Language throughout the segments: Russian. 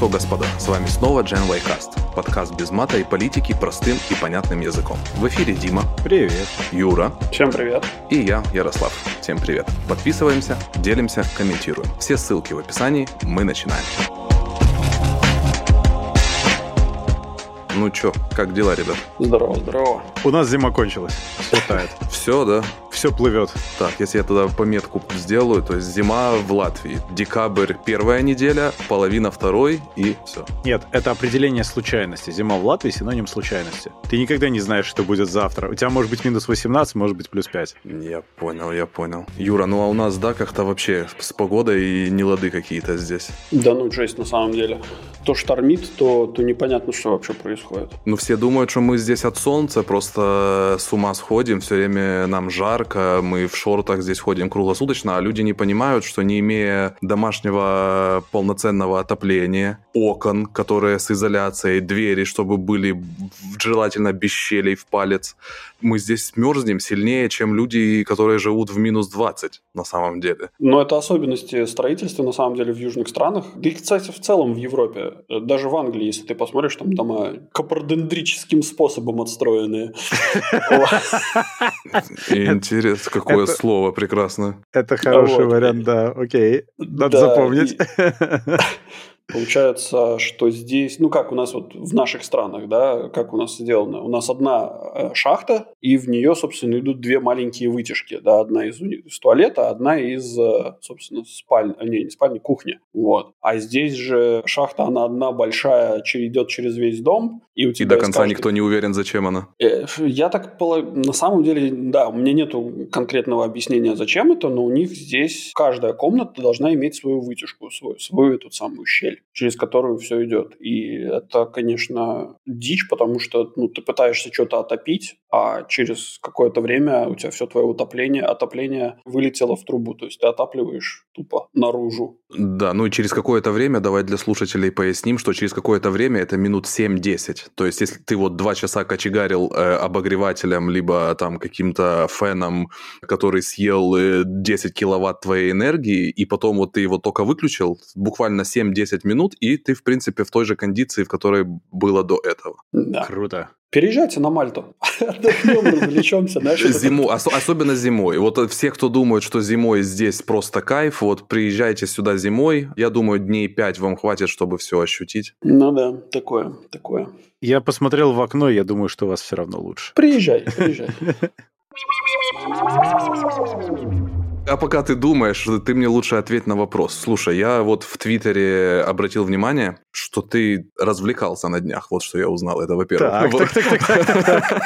что, господа, с вами снова Gen Cast, подкаст без мата и политики простым и понятным языком. В эфире Дима. Привет. Юра. Всем привет. И я, Ярослав. Всем привет. Подписываемся, делимся, комментируем. Все ссылки в описании. Мы начинаем. Ну чё, как дела, ребят? Здорово, здорово. У нас зима кончилась. Все тает. Все, да? Все плывет. Так, если я тогда пометку сделаю, то есть зима в Латвии. Декабрь первая неделя, половина второй и все. Нет, это определение случайности. Зима в Латвии синоним случайности. Ты никогда не знаешь, что будет завтра. У тебя может быть минус 18, может быть плюс 5. Я понял, я понял. Юра, ну а у нас, да, как-то вообще с погодой и нелады какие-то здесь. Да ну, жесть на самом деле. То штормит, то, то непонятно, что вообще происходит. Ну, все думают, что мы здесь от солнца, просто с ума сходим, все время нам жарко, мы в шортах здесь ходим круглосуточно, а люди не понимают, что не имея домашнего полноценного отопления, окон, которые с изоляцией, двери, чтобы были желательно без щелей в палец, мы здесь мерзнем сильнее, чем люди, которые живут в минус 20 на самом деле. Но это особенности строительства на самом деле в южных странах. Да и, кстати, в целом в Европе. Даже в Англии, если ты посмотришь, там дома капардендрическим способом отстроенные. Интересно, какое слово прекрасное. Это хороший вариант, да, окей. Надо запомнить. Получается, что здесь, ну как у нас вот в наших странах, да, как у нас сделано, у нас одна э, шахта, и в нее, собственно, идут две маленькие вытяжки, да, одна из, из туалета, одна из, э, собственно, спальни, э, не, не спальни, кухни, вот. А здесь же шахта, она одна большая, идет через весь дом, и у тебя... И до конца каждой... никто не уверен, зачем она. Я так, на самом деле, да, у меня нету конкретного объяснения, зачем это, но у них здесь каждая комната должна иметь свою вытяжку, свою, свою эту самую щель через которую все идет. И это, конечно, дичь, потому что ну, ты пытаешься что-то отопить, а через какое-то время у тебя все твое утопление, отопление вылетело в трубу. То есть ты отапливаешь тупо наружу. Да, ну и через какое-то время, давай для слушателей поясним, что через какое-то время это минут 7-10. То есть если ты вот два часа кочегарил э, обогревателем, либо там каким-то феном, который съел э, 10 киловатт твоей энергии, и потом вот ты его только выключил, буквально 7-10 минут, и ты, в принципе, в той же кондиции, в которой было до этого. Да. Круто. Переезжайте на Мальту. Отдохнем, развлечемся. Зиму, ос- особенно зимой. Вот все, кто думают, что зимой здесь просто кайф, вот приезжайте сюда зимой. Я думаю, дней пять вам хватит, чтобы все ощутить. Ну да, такое, такое. Я посмотрел в окно, и я думаю, что у вас все равно лучше. Приезжай, приезжай. А пока ты думаешь, ты мне лучше ответь на вопрос. Слушай, я вот в Твиттере обратил внимание, что ты развлекался на днях. Вот что я узнал, это во-первых. Так, так, так, так, так, так.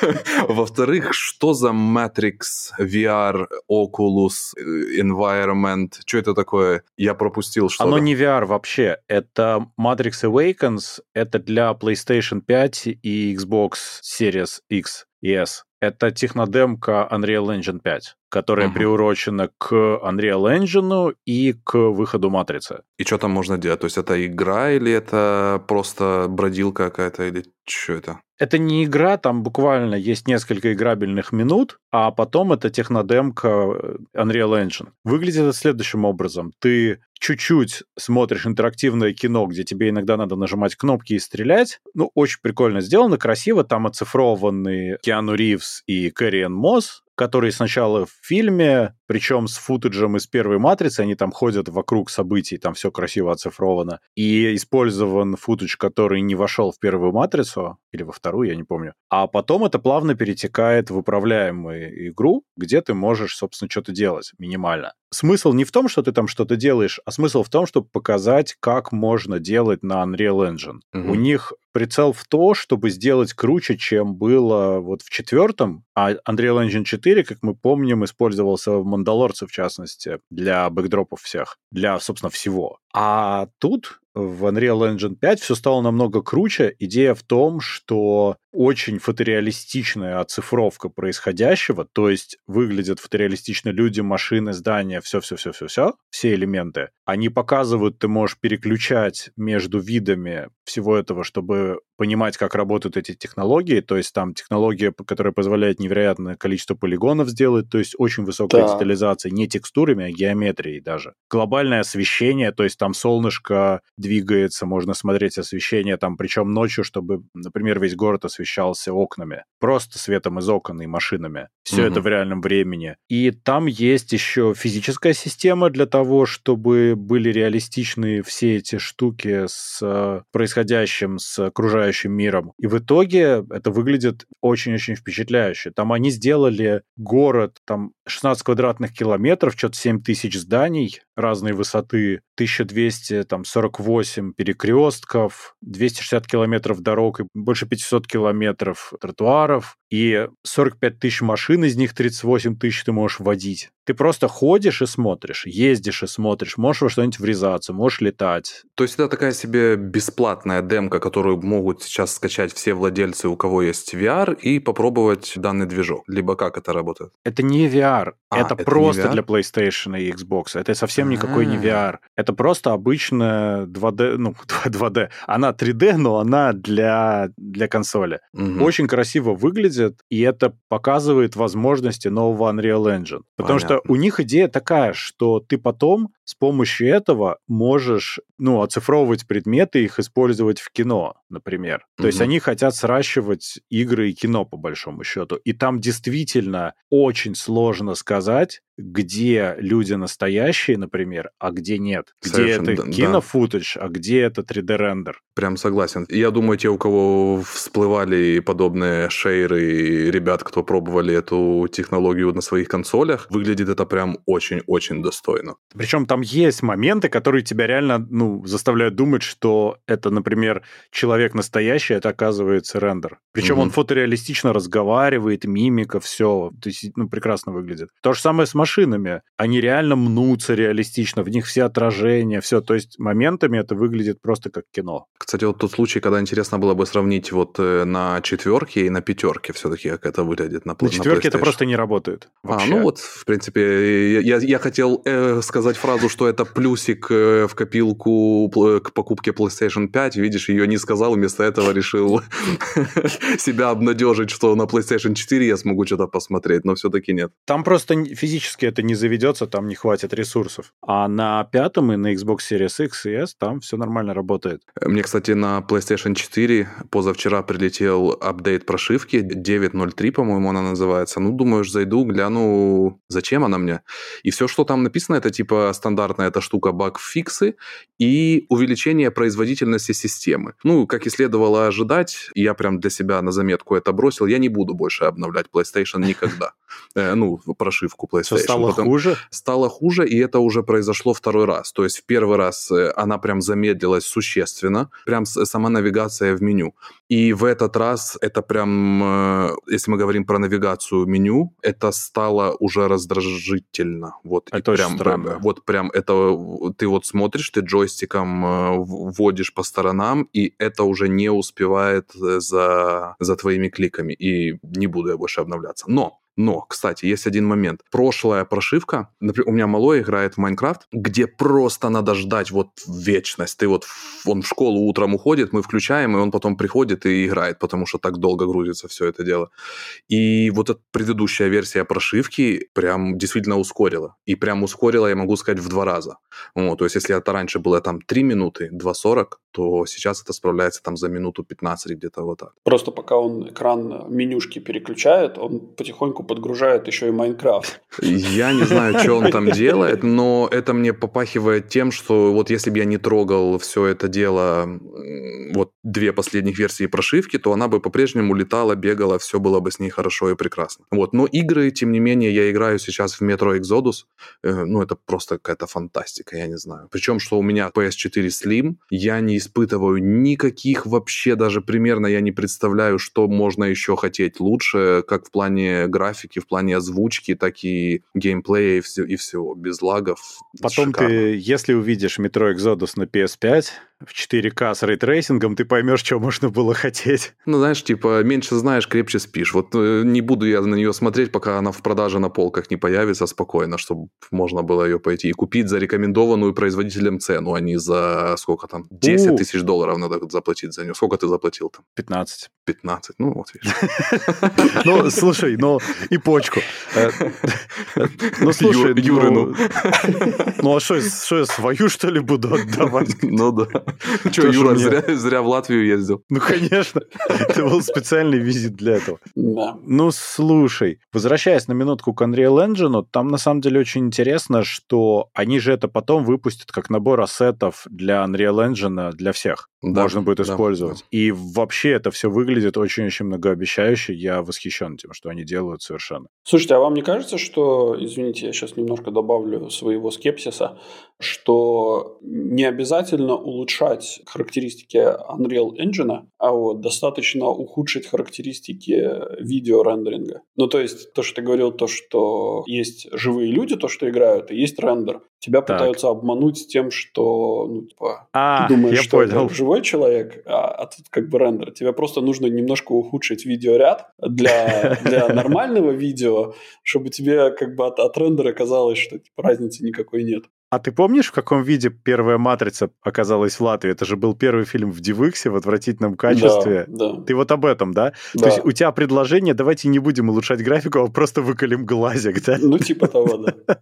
Во-вторых, что за Matrix, VR, Oculus, Environment? Что это такое? Я пропустил что-то. Оно не VR вообще. Это Matrix Awakens. Это для PlayStation 5 и Xbox Series X и S. Это технодемка Unreal Engine 5 которая uh-huh. приурочена к Unreal Engine и к выходу Матрицы. И что там можно делать? То есть это игра или это просто бродилка какая-то, или что это? Это не игра, там буквально есть несколько играбельных минут, а потом это технодемка э, Unreal Engine. Выглядит это следующим образом. Ты чуть-чуть смотришь интерактивное кино, где тебе иногда надо нажимать кнопки и стрелять. Ну, очень прикольно сделано, красиво. Там оцифрованы Киану Ривз и Кэрриен Мосс, которые сначала в фильме, причем с футажем из первой матрицы, они там ходят вокруг событий, там все красиво оцифровано. И использован футаж, который не вошел в первую матрицу, или во вторую, я не помню. А потом это плавно перетекает в управляемую игру, где ты можешь, собственно, что-то делать минимально. Смысл не в том, что ты там что-то делаешь, а смысл в том, чтобы показать, как можно делать на Unreal Engine. Угу. У них прицел в то, чтобы сделать круче, чем было вот в четвертом, а Unreal Engine 4, как мы помним, использовался в Мандалорце, в частности, для бэкдропов всех, для, собственно, всего. А тут в Unreal Engine 5 все стало намного круче. Идея в том, что очень фотореалистичная оцифровка происходящего, то есть выглядят фотореалистично люди, машины, здания, все-все-все-все-все, все элементы. Они показывают, ты можешь переключать между видами всего этого, чтобы понимать, как работают эти технологии, то есть там технология, которая позволяет невероятное количество полигонов сделать, то есть очень высокая да. детализация, не текстурами, а геометрией даже. Глобальное освещение, то есть есть там солнышко двигается, можно смотреть освещение там, причем ночью, чтобы, например, весь город освещался окнами. Просто светом из окон и машинами. Все угу. это в реальном времени. И там есть еще физическая система для того, чтобы были реалистичны все эти штуки с э, происходящим, с окружающим миром. И в итоге это выглядит очень-очень впечатляюще. Там они сделали город, там 16 квадратных километров, что-то 7 тысяч зданий разной высоты, 1248 перекрестков, 260 километров дорог и больше 500 километров тротуаров, и 45 тысяч машин, из них 38 тысяч ты можешь водить. Ты просто ходишь и смотришь, ездишь и смотришь, можешь во что-нибудь врезаться, можешь летать. То есть это такая себе бесплатная демка, которую могут сейчас скачать все владельцы, у кого есть VR, и попробовать данный движок. Либо как это работает? Это не VR, а, это, это просто для PlayStation и Xbox. Это совсем никакой не VR. А. Это просто обычная 2D, ну, 2D. Она 3D, но она для, для консоли. Угу. Очень красиво выглядит, и это показывает возможности нового Unreal Engine. Потому Понятно. что у них идея такая, что ты потом с помощью этого можешь, ну, оцифровывать предметы и их использовать в кино, например. То mm-hmm. есть они хотят сращивать игры и кино, по большому счету. И там действительно очень сложно сказать, где люди настоящие, например, а где нет. Где Совершенно, это кинофутаж, да. а где это 3D-рендер. Прям согласен. Я думаю, те, у кого всплывали подобные шейры, и ребят, кто пробовали эту технологию на своих консолях, выглядит это прям очень-очень достойно. Причем там есть моменты, которые тебя реально ну, заставляют думать, что это, например, человек настоящий, это оказывается рендер. Причем угу. он фотореалистично разговаривает, мимика, все. То есть, ну, прекрасно выглядит. То же самое с машиной машинами. Они реально мнутся реалистично, в них все отражения, все. То есть моментами это выглядит просто как кино. Кстати, вот тот случай, когда интересно было бы сравнить вот э, на четверке и на пятерке все-таки, как это выглядит на На четверке это просто не работает. Вообще. А, ну вот, в принципе, я, я хотел э, сказать фразу, что это плюсик э, в копилку к покупке PlayStation 5. Видишь, ее не сказал, вместо этого решил себя обнадежить, что на PlayStation 4 я смогу что-то посмотреть, но все-таки нет. Там просто физически физически это не заведется, там не хватит ресурсов. А на пятом и на Xbox Series X и S там все нормально работает. Мне, кстати, на PlayStation 4 позавчера прилетел апдейт прошивки 9.03, по-моему, она называется. Ну, думаешь, зайду, гляну, зачем она мне. И все, что там написано, это типа стандартная эта штука баг-фиксы и увеличение производительности системы. Ну, как и следовало ожидать, я прям для себя на заметку это бросил, я не буду больше обновлять PlayStation никогда. Э, ну, прошивку PlayStation стало Потом хуже? Стало хуже, и это уже произошло второй раз. То есть в первый раз э, она прям замедлилась существенно, прям сама навигация в меню. И в этот раз это прям, э, если мы говорим про навигацию меню, это стало уже раздражительно. Вот, это прям, странно. Вот прям это ты вот смотришь, ты джойстиком э, вводишь по сторонам, и это уже не успевает за, за твоими кликами. И не буду я больше обновляться. Но но, кстати, есть один момент. Прошлая прошивка, например, у меня малой играет в Майнкрафт, где просто надо ждать вот вечность. Ты вот, он в школу утром уходит, мы включаем, и он потом приходит и играет, потому что так долго грузится все это дело. И вот эта предыдущая версия прошивки прям действительно ускорила. И прям ускорила, я могу сказать, в два раза. Вот, то есть, если это раньше было там 3 минуты, 2.40, то сейчас это справляется там за минуту 15 где-то вот так. Просто пока он экран менюшки переключает, он потихоньку подгружает еще и Майнкрафт. Я не знаю, что он там делает, но это мне попахивает тем, что вот если бы я не трогал все это дело, вот две последних версии прошивки, то она бы по-прежнему летала, бегала, все было бы с ней хорошо и прекрасно. Вот, но игры, тем не менее, я играю сейчас в Metro Exodus, э, ну это просто какая-то фантастика, я не знаю. Причем, что у меня PS4 Slim, я не испытываю никаких вообще, даже примерно я не представляю, что можно еще хотеть лучше, как в плане графики, в плане озвучки, так и геймплея и, все, и всего, без лагов. Потом Шикарно. ты, если увидишь Metro Exodus на PS5 в 4К с ray tracing ом, ты поймешь, что можно было хотеть. Ну, знаешь, типа, меньше знаешь, крепче спишь. Вот э, не буду я на нее смотреть, пока она в продаже на полках не появится спокойно, чтобы можно было ее пойти и купить за рекомендованную производителем цену, а не за сколько там, 10 10 тысяч долларов надо заплатить за нее. Сколько ты заплатил там? 15. 15, ну вот видишь. Ну, слушай, ну и почку. Э, ну, слушай, Юрину. Ну, а что, я свою, что ли, буду отдавать? Ну да. Что, Юра зря в Латвию ездил? Ну, конечно. Это был специальный визит для этого. Да. Ну, слушай, возвращаясь на минутку к Unreal Engine, там на самом деле очень интересно, что они же это потом выпустят как набор ассетов для Unreal Engine для всех. Да, можно будет да, использовать. да. И вообще это все выглядит очень-очень многообещающе. Я восхищен тем, что они делают совершенно. Слушайте, а вам не кажется, что, извините, я сейчас немножко добавлю своего скепсиса, что не обязательно улучшать характеристики Unreal Engine, а вот достаточно ухудшить характеристики видеорендеринга. Ну, то есть, то, что ты говорил, то, что есть живые люди, то, что играют, и есть рендер. Тебя Так. пытаются обмануть тем, что, ну, типа, А, ты думаешь, что это понял. живой человек, а, а тут как бы рендер. Тебе просто нужно немножко ухудшить видеоряд для, для нормального видео, чтобы тебе как бы от, от рендера казалось, что типа, разницы никакой нет. А ты помнишь, в каком виде первая «Матрица» оказалась в Латвии? Это же был первый фильм в DivX в отвратительном качестве. Да, да. Ты вот об этом, да? да. То есть у тебя предложение, давайте не будем улучшать графику, а просто выколем глазик, да? Ну, типа того, да.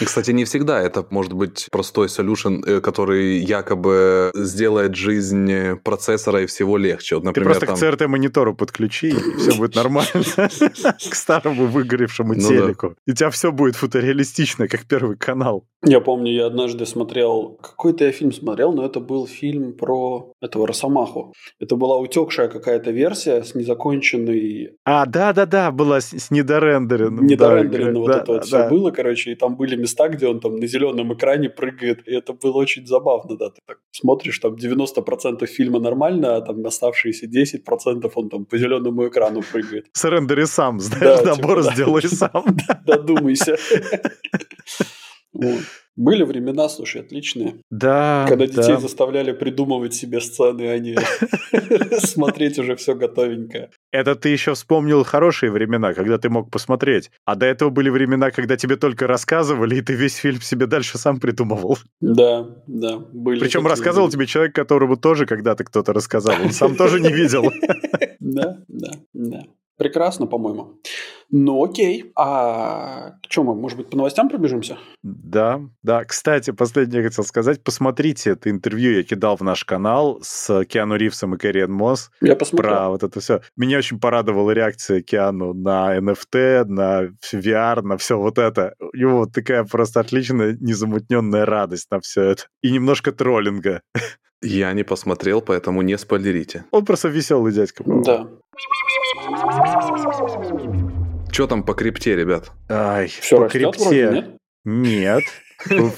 И, Кстати, не всегда это может быть простой solution, э, который якобы сделает жизнь процессора и всего легче. Вот, Ты например, просто там... к CRT-монитору подключи, и все будет нормально. К старому выгоревшему Ну телеку. И у тебя все будет фотореалистично, как первый канал. Я помню, я однажды смотрел, какой-то я фильм смотрел, но это был фильм про этого Росомаху. Это была утекшая какая-то версия с незаконченной А, да-да-да, была с, с недорендеренным. недорендерено да, вот да, это вот да, все было, короче, и там были места, где он там на зеленом экране прыгает, и это было очень забавно, да, ты так смотришь, там 90% фильма нормально, а там оставшиеся 10% он там по зеленому экрану прыгает. Срендери сам, знаешь, Да, набор типа, да. сделай сам. Додумайся. Вот. Были времена, слушай, отличные. Да, Когда детей да. заставляли придумывать себе сцены, а не смотреть уже все готовенькое. Это ты еще вспомнил хорошие времена, когда ты мог посмотреть. А до этого были времена, когда тебе только рассказывали, и ты весь фильм себе дальше сам придумывал. Да, да, были. Причем рассказывал тебе человек, которому тоже когда-то кто-то рассказал. Он сам тоже не видел. Да, да, да. Прекрасно, по-моему. Ну, окей. А что мы, может быть, по новостям пробежимся? Да, да. Кстати, последнее я хотел сказать. Посмотрите это интервью, я кидал в наш канал с Киану Ривзом и Кэрриен Мосс Я посмотрел. про вот это все. Меня очень порадовала реакция Киану на NFT, на VR, на все вот это. У него вот такая просто отличная незамутненная радость на все это. И немножко троллинга. Я не посмотрел, поэтому не спойлерите. Он просто веселый дядька. по-моему. Да. Что там по крипте, ребят? Ай, Все по растет крипте. вроде, нет? Нет.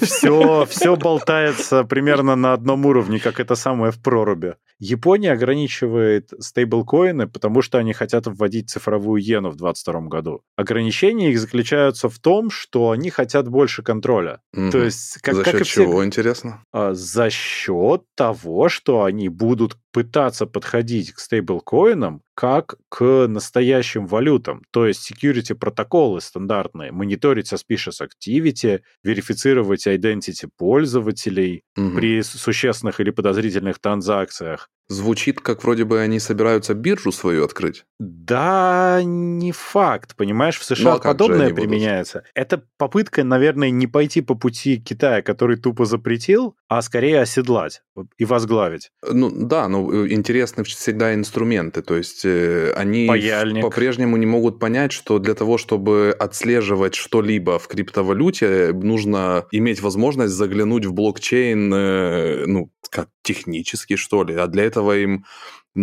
Все, все болтается примерно на одном уровне, как это самое в проруби. Япония ограничивает стейблкоины, потому что они хотят вводить цифровую иену в 2022 году. Ограничения их заключаются в том, что они хотят больше контроля. Мгм. То есть, как, За как счет и все, чего, интересно? а, за счет того, что они будут пытаться подходить к стейблкоинам как к настоящим валютам. То есть security протоколы стандартные, мониторить suspicious activity, верифицировать identity пользователей Мгм. при существенных или подозрительных транзакциях. Звучит, как вроде бы они собираются биржу свою открыть. Да, не факт, понимаешь, в США Ну, а подобное они будут? применяется. Это попытка, наверное, не пойти по пути Китая, который тупо запретил, а скорее оседлать и возглавить. Ну да, но э, интересны всегда инструменты, то есть э, они Паяльник. по-прежнему не могут понять, что для того, чтобы отслеживать что-либо в криптовалюте, нужно иметь возможность заглянуть в блокчейн, э, ну, как технически, что ли, а для этого им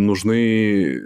нужны...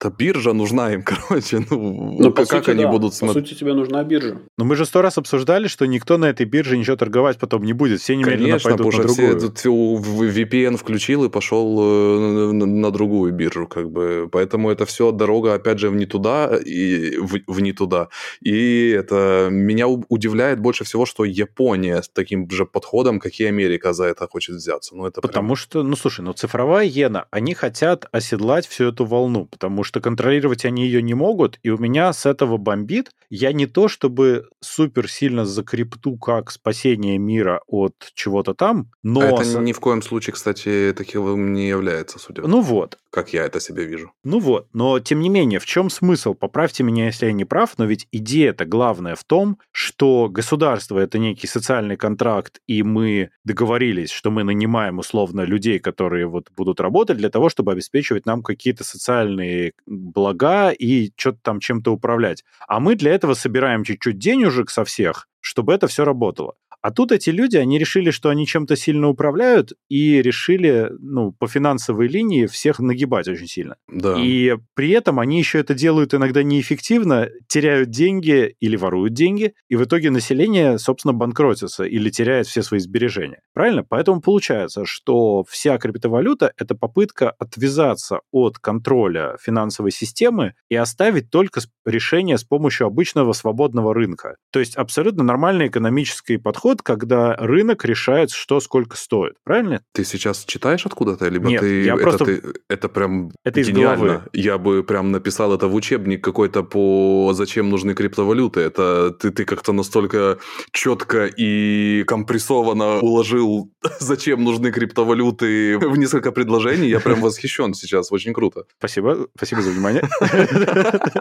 Да биржа нужна им, короче, ну, Ну, по как сути, они да. будут По смотреть? сути, тебе нужна биржа. Но мы же сто раз обсуждали, что никто на этой бирже ничего торговать потом не будет. Все немедленно Конечно, пойдут на все другую. тут всё в- VPN включил и пошел э, на на другую биржу, как бы. Поэтому это все дорога, опять же, в не туда и в, в не туда. И это меня удивляет больше всего, что Япония с таким же подходом, как и Америка, за это хочет взяться. Ну, это прям- Потому что, ну слушай, ну цифровая иена, они хотят оседлать всю эту волну, потому что контролировать они ее не могут, и у меня с этого бомбит. Я не то чтобы супер сильно за крипту как спасение мира от чего-то там, но... А это ни в коем случае, кстати, таким не является, судя Ну вот. Как я это себе вижу. Ну вот, но тем не менее, в чем смысл? Поправьте меня, если я не прав, но ведь идея-то главная в том, что государство — это некий социальный контракт, и мы договорились, что мы нанимаем условно людей, которые вот будут работать для того, чтобы обеспечивать нам какие-то социальные блага и что-то там чем-то управлять. А мы для этого собираем чуть-чуть денежек со всех, чтобы это все работало. А тут эти люди, они решили, что они чем-то сильно управляют, и решили, ну, по финансовой линии всех нагибать очень сильно. Да. И при этом они еще это делают иногда неэффективно, теряют деньги или воруют деньги, и в итоге население, собственно, банкротится или теряет все свои сбережения. Правильно? Поэтому получается, что вся криптовалюта — это попытка отвязаться от контроля финансовой системы и оставить только решение с помощью обычного свободного рынка. То есть абсолютно нормальный экономический подход, когда рынок решает, что сколько стоит. Правильно? Ты сейчас читаешь откуда-то? Либо Нет, ты, я это, просто... ты, это прям это из гениально. головы. Я бы прям написал это в учебник какой-то по зачем нужны криптовалюты. Это ты, ты как-то настолько четко и компрессованно уложил, зачем нужны криптовалюты в несколько предложений. Я прям восхищен сейчас. Очень круто. Спасибо, спасибо за внимание.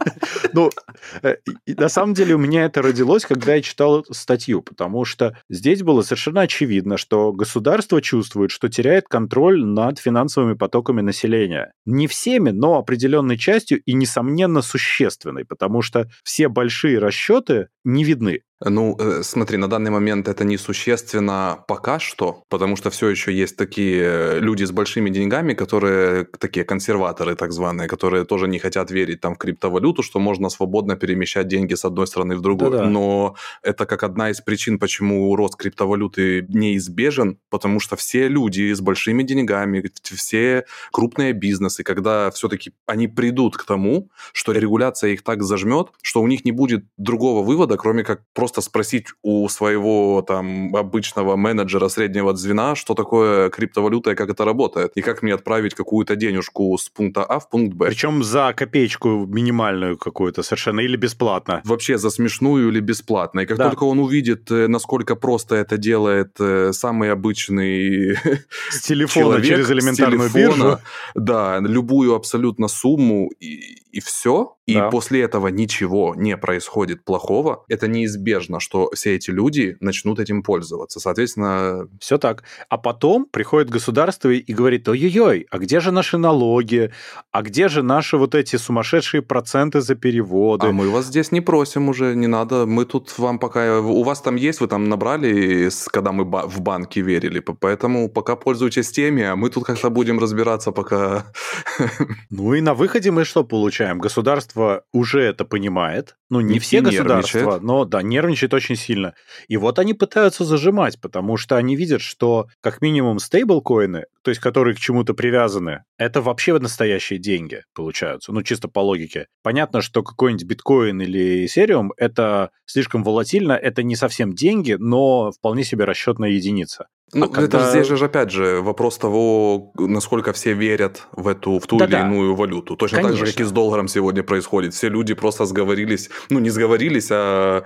Ну, э, на самом деле у меня это родилось, когда я читал статью, потому что здесь было совершенно очевидно, что государство чувствует, что теряет контроль над финансовыми потоками населения. Не всеми, но определенной частью и, несомненно, существенной, потому что все большие расчеты не видны. Ну, э, смотри, на данный момент это несущественно пока что, потому что все еще есть такие люди с большими деньгами, которые такие консерваторы так званые, которые тоже не хотят верить там в криптовалюту, что можно свободно перемещать деньги с одной стороны в другую. Да-да. Но это как одна из причин, почему рост криптовалюты неизбежен, потому что все люди с большими деньгами, все крупные бизнесы, когда все-таки они придут к тому, что регуляция их так зажмет, что у них не будет другого вывода, кроме как просто спросить у своего там обычного менеджера среднего звена, что такое криптовалюта и как это работает, и как мне отправить какую-то денежку с пункта А в пункт Б. Причем за копеечку минимальную какую-то совершенно или бесплатно. Вообще за смешную или бесплатно. И как Да. только он увидит, э, насколько просто это делает э, самый обычный С телефона человек через элементарную телефона, биржу. Да, любую абсолютно сумму и, и все. И Да. после этого ничего не происходит плохого. Это неизбежно, что все эти люди начнут этим пользоваться. Соответственно, Все так. А потом приходит государство и говорит, ой-ой-ой, а где же наши налоги? А где же наши вот эти сумасшедшие проценты за переводы? а мы вас здесь не просим уже, не надо. Мы тут вам пока... У вас там есть, вы там набрали, когда мы в банке верили. Поэтому пока пользуйтесь теми, а мы тут как-то будем разбираться, пока... Ну и на выходе мы что получаем? Государство уже это понимает. Ну, не И все государства, нервничает. но да, нервничает очень сильно. И вот они пытаются зажимать, потому что они видят, что как минимум стейблкоины, то есть которые к чему-то привязаны, это вообще настоящие деньги получаются. Ну, чисто по логике. Понятно, что какой-нибудь биткоин или эфириум это слишком волатильно, это не совсем деньги, но вполне себе расчетная единица. Ну, А когда- это здесь же, опять же, вопрос того, насколько все верят в эту, в ту Да-да. или иную валюту. Точно так же, как Конечно. и с долларом сегодня происходит. Все люди просто сговорились, ну, не сговорились, а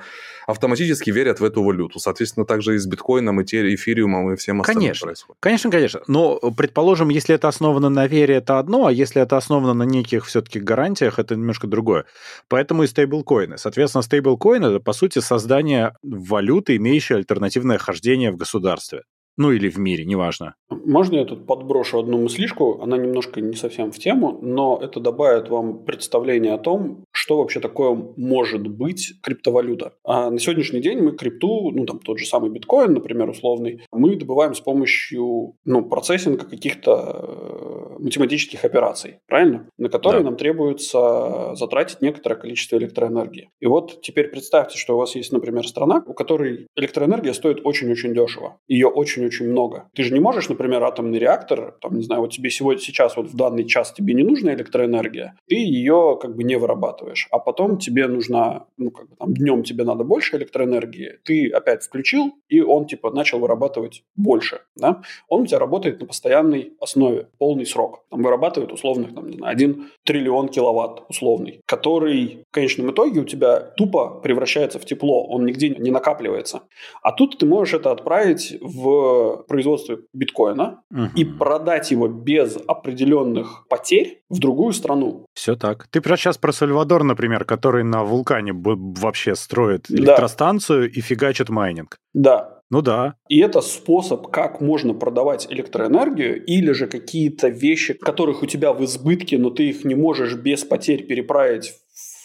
автоматически верят в эту валюту. Соответственно, также и с биткоином, и эфириумом, и всем остальным Конечно. происходит. Конечно, конечно. Но, предположим, если это основано на вере, это одно, а если это основано на неких все-таки гарантиях, это немножко другое. Поэтому и стейблкоины. Соответственно, стейблкоин это, по сути, создание валюты, имеющей альтернативное хождение в государстве. Ну или в мире, неважно. Можно я тут подброшу одну мыслишку? Она немножко не совсем в тему, но это добавит вам представление о том, что вообще такое может быть криптовалюта. А на сегодняшний день мы крипту, ну там тот же самый биткоин, например, условный, мы добываем с помощью ну, процессинга каких-то э, математических операций, правильно? На которые Да. нам требуется затратить некоторое количество электроэнергии. И вот теперь представьте, что у вас есть, например, страна, у которой электроэнергия стоит очень-очень дешево. Ее очень-очень много. Ты же не можешь, например, атомный реактор, там, не знаю, вот тебе сегодня, сейчас, вот в данный час тебе не нужна электроэнергия, ты ее как бы не вырабатываешь. а потом тебе нужна, ну, как бы там днем тебе надо больше электроэнергии, ты опять включил, и он, типа, начал вырабатывать больше, да, он у тебя работает на постоянной основе, полный срок. Там вырабатывает условных, там, не знаю, 1 триллион киловатт условный, который в конечном итоге у тебя тупо превращается в тепло, он нигде не накапливается. А тут ты можешь это отправить в производство биткоина угу. и продать его без определенных потерь в другую страну. Все так. Ты про сейчас про Сальвадор, например, который на вулкане вообще строит электростанцию да. и фигачит майнинг. Да, ну да. И это способ, как можно продавать электроэнергию или же какие-то вещи, которых у тебя в избытке, но ты их не можешь без потерь переправить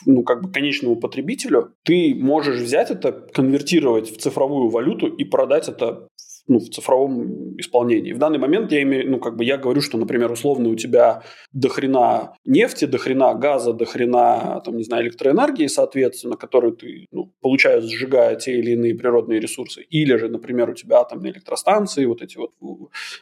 ну, как бы конечному потребителю, ты можешь взять это, конвертировать в цифровую валюту и продать это ну, в цифровом исполнении. В данный момент я имею, ну, как бы я говорю, что, например, условно у тебя дохрена нефти, дохрена газа, дохрена, там, не знаю, электроэнергии, соответственно, которую ты ну, получаешь, сжигая те или иные природные ресурсы. Или же, например, у тебя атомные электростанции, вот эти вот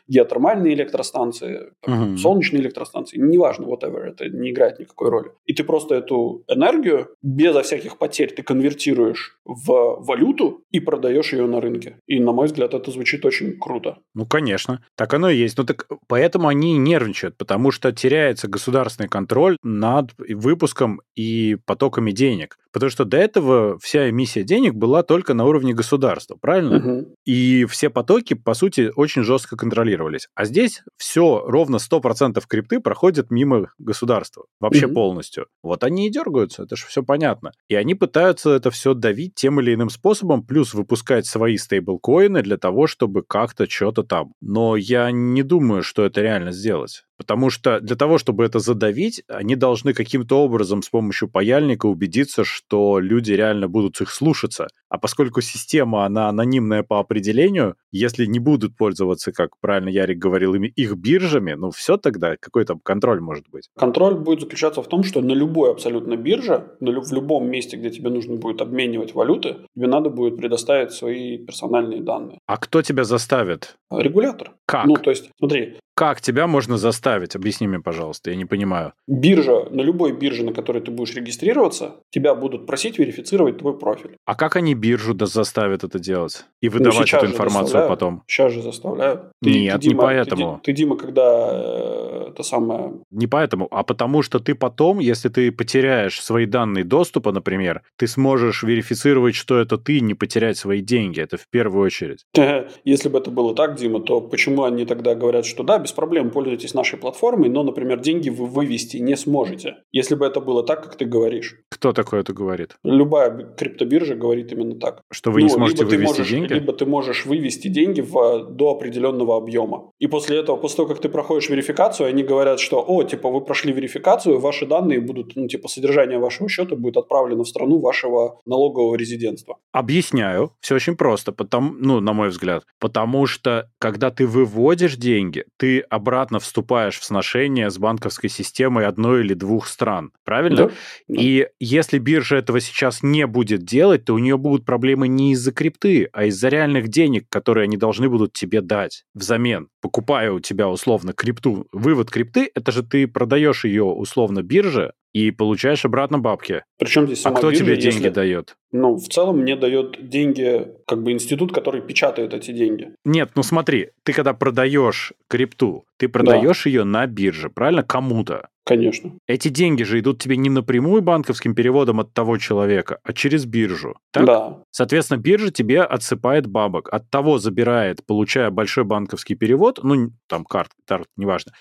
геотермальные электростанции, там, uh-huh. солнечные электростанции, неважно, whatever, это не играет никакой роли. И ты просто эту энергию безо всяких потерь ты конвертируешь в валюту и продаешь ее на рынке. И, на мой взгляд, это звучит звучит очень круто. Ну, конечно. Так оно и есть. Ну, так поэтому они нервничают, потому что теряется государственный контроль над выпуском и потоками денег. Потому что до этого вся эмиссия денег была только на уровне государства, правильно? Угу. И все потоки, по сути, очень жестко контролировались. А здесь все, ровно 100% крипты проходят мимо государства. Вообще угу. полностью. Вот они и дергаются, это же все понятно. И они пытаются это все давить тем или иным способом, плюс выпускать свои стейблкоины для того, чтобы как-то что-то там. Но я не думаю, что это реально сделать. Потому что для того, чтобы это задавить, они должны каким-то образом с помощью паяльника убедиться, что люди реально будут их слушаться. А поскольку система, она анонимная по определению, если не будут пользоваться, как правильно Ярик говорил, ими их биржами, ну все тогда, какой там контроль может быть? Контроль будет заключаться в том, что на любой абсолютно бирже, на в любом месте, где тебе нужно будет обменивать валюты, тебе надо будет предоставить свои персональные данные. А кто тебя заставит? Регулятор. Как? Ну, то есть, смотри, как тебя можно заставить? Объясни мне, пожалуйста, я не понимаю. Биржа, на любой бирже, на которой ты будешь регистрироваться, тебя будут просить верифицировать твой профиль. А как они биржу заставят это делать? И ну, выдавать ну, эту информацию потом? Сейчас же заставляют. Ты, Нет, ты, Дима, не поэтому. Ты, ты, Дима, когда э, это самое... Не поэтому, а потому что ты потом, если ты потеряешь свои данные доступа, например, ты сможешь верифицировать, что это ты, не потерять свои деньги. Это в первую очередь. Если бы это было так, Дима, то почему они тогда говорят, что да, без проблем пользуйтесь нашей платформой, но, например, деньги вы вывести не сможете, если бы это было так, как ты говоришь. Кто такое это говорит? Любая криптобиржа говорит именно так. Что вы ну, не сможете либо вывести можешь, деньги? Либо ты можешь вывести деньги в, до определенного объема. И после этого, после того, как ты проходишь верификацию, они говорят, что, о, типа, вы прошли верификацию, ваши данные будут, ну, типа, содержание вашего счета будет отправлено в страну вашего налогового резидентства. Объясняю. Все очень просто. Потому, ну, на мой взгляд. Потому что, когда ты выводишь деньги, ты обратно вступаешь в сношение с банковской системой одной или двух стран. Правильно? Да. И если биржа этого сейчас не будет делать, то у нее будут проблемы не из-за крипты, а из-за реальных денег, которые они должны будут тебе дать взамен. Покупая у тебя условно крипту, вывод крипты, это же ты продаешь ее условно бирже, и получаешь обратно бабки. Причем здесь А кто биржа, тебе деньги если... дает? Ну, в целом мне дает деньги как бы институт, который печатает эти деньги. Нет, ну смотри, ты когда продаешь крипту, ты продаешь да. ее на бирже, правильно? Кому-то. Конечно. Эти деньги же идут тебе не напрямую банковским переводом от того человека, а через биржу. Так? Да. Соответственно, биржа тебе отсыпает бабок. От того забирает, получая большой банковский перевод, ну, там карт, карт неважно.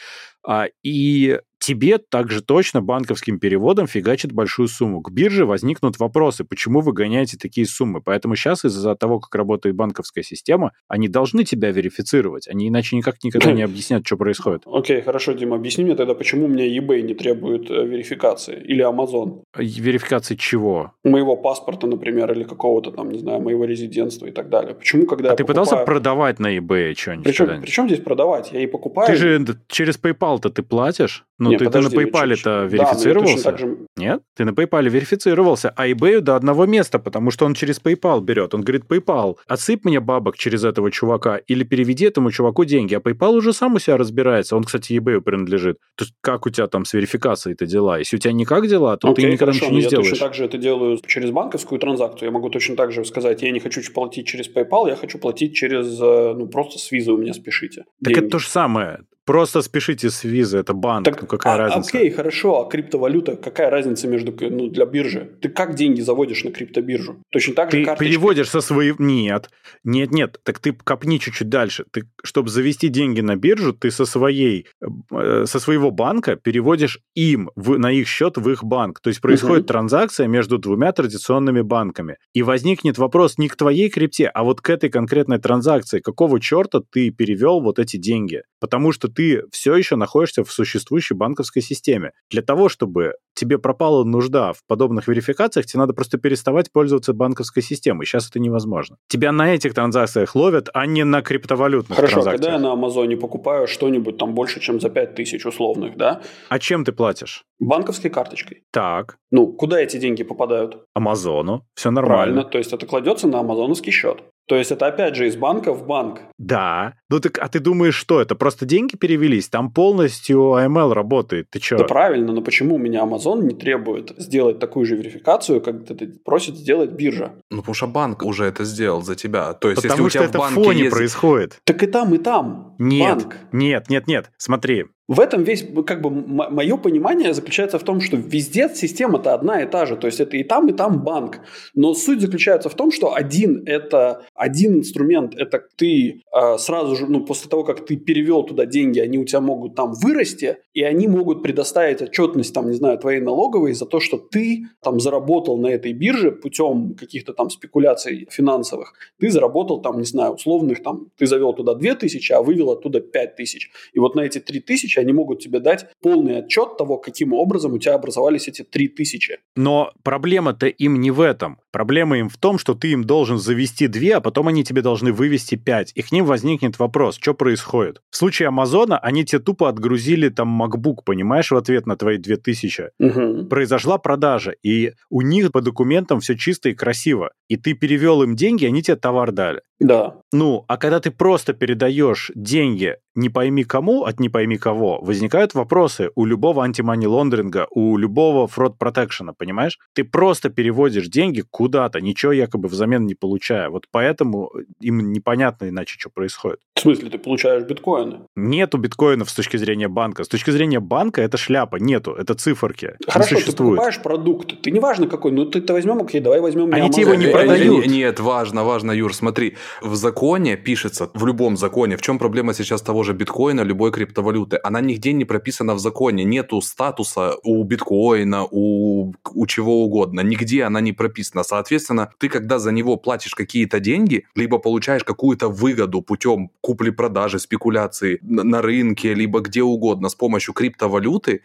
А, и тебе также точно банковским переводом фигачит большую сумму. К бирже возникнут вопросы, почему вы гоняете такие суммы. Поэтому сейчас из-за того, как работает банковская система, они должны тебя верифицировать. Они иначе никак никогда не объяснят, что происходит. Окей, okay, хорошо, Дима, объясни мне тогда, почему мне eBay не требует э, верификации? Или Amazon? Верификации чего? Моего паспорта, например, или какого-то там, не знаю, моего резидентства и так далее. Почему, когда а ты покупаю... пытался продавать на eBay что-нибудь? Причем, причем здесь продавать? Я и покупаю. Ты же через PayPal PayPal-то ты платишь? Ну, Не, ты, подожди, ты на я PayPal-то да, я верифицировался? так же- Нет? Ты на PayPal верифицировался, а eBay до одного места, потому что он через PayPal берет. Он говорит, PayPal, отсыпь мне бабок через этого чувака или переведи этому чуваку деньги. А PayPal уже сам у себя разбирается. Он, кстати, eBay принадлежит. То есть как у тебя там с верификацией-то дела? Если у тебя никак дела, то ты Окей, никогда хорошо, ничего не я сделаешь. точно так же это делаю через банковскую транзакцию. Я могу точно так же сказать, я не хочу платить через PayPal, я хочу платить через, э, ну, просто с визы у меня спешите. Так деньги. это то же самое. Просто спешите с визы, это банк. Так, ну какая а- разница? Окей, хорошо, а криптовалюта, какая разница между, ну, для биржи? Ты как деньги заводишь на криптобиржу? Точно так же Ты карточкой. переводишь со своей... Нет, нет, нет. Так ты копни чуть-чуть дальше. Ты, чтобы завести деньги на биржу, ты со своей, э, со своего банка переводишь им в- на их счет в их банк. То есть происходит Мгм. транзакция между двумя традиционными банками. И возникнет вопрос не к твоей крипте, а вот к этой конкретной транзакции. Какого черта ты перевел вот эти деньги? Потому что ты все еще находишься в существующей банковской системе. Для того, чтобы тебе пропала нужда в подобных верификациях, тебе надо просто переставать пользоваться банковской системой. Сейчас это невозможно. Тебя на этих транзакциях ловят, а не на криптовалютных Хорошо, транзакциях. когда я на Амазоне покупаю что-нибудь там больше, чем за 5000 условных, да, А чем ты платишь? банковской карточкой. Так, Ну, куда эти деньги попадают? Амазону. Все Правильно. нормально. То есть это кладется на амазоновский счет. То есть это опять же из банка в банк. Да. Ну так, а ты думаешь, что это? Просто деньги перевелись? Там полностью AML работает. Ты что? Да правильно, но почему у меня Amazon не требует сделать такую же верификацию, как это просит сделать биржа? Ну, потому что банк уже это сделал за тебя. То есть, если Потому у что тебя это в в банке фоне есть... происходит. Так и там, и там. Нет, Банк. нет, нет, нет. Смотри, В этом весь, как бы, мое понимание заключается в том, что везде система-то одна и та же. То есть это и там, и там банк. Но суть заключается в том, что один это один инструмент, это ты э, сразу же, ну, после того, как ты перевел туда деньги, они у тебя могут там вырасти, и они могут предоставить отчетность, там, не знаю, твоей налоговой за то, что ты там заработал на этой бирже путем каких-то там спекуляций финансовых. Ты заработал там, не знаю, условных там, ты завел туда 2000, а вывел оттуда 5000. И вот на эти 3000 они могут тебе дать полный отчет того, каким образом у тебя образовались эти 3000. Но проблема-то им не в этом. Проблема им в том, что ты им должен завести две, а потом они тебе должны вывести пять. И к ним возникнет вопрос, что происходит. В случае Амазона они тебе тупо отгрузили там MacBook, понимаешь, в ответ на твои 2000. Угу. Произошла продажа, и у них по документам все чисто и красиво. И ты перевел им деньги, они тебе товар дали. Да. Ну, а когда ты просто передаешь деньги не пойми кому от не пойми кого, возникают вопросы у любого антимани лондринга, у любого фрод протекшена, понимаешь? Ты просто переводишь деньги куда-то, ничего якобы взамен не получая. Вот поэтому им непонятно иначе, что происходит. В смысле, ты получаешь биткоины? Нету биткоинов с точки зрения банка. С точки зрения банка это шляпа, нету, это циферки. Хорошо, не ты покупаешь продукт, ты неважно какой, ну ты-то возьмем, окей, давай возьмем Они тебе его не я- продают. Нет, нет, важно, важно, Юр, смотри. В законе пишется, в любом законе, в чем проблема сейчас того же биткоина, любой криптовалюты? Она нигде не прописана в законе. Нету статуса у биткоина, у, у чего угодно. Нигде она не прописана. Соответственно, ты, когда за него платишь какие-то деньги, либо получаешь какую-то выгоду путем купли-продажи, спекуляции на, на рынке, либо где угодно с помощью криптовалюты,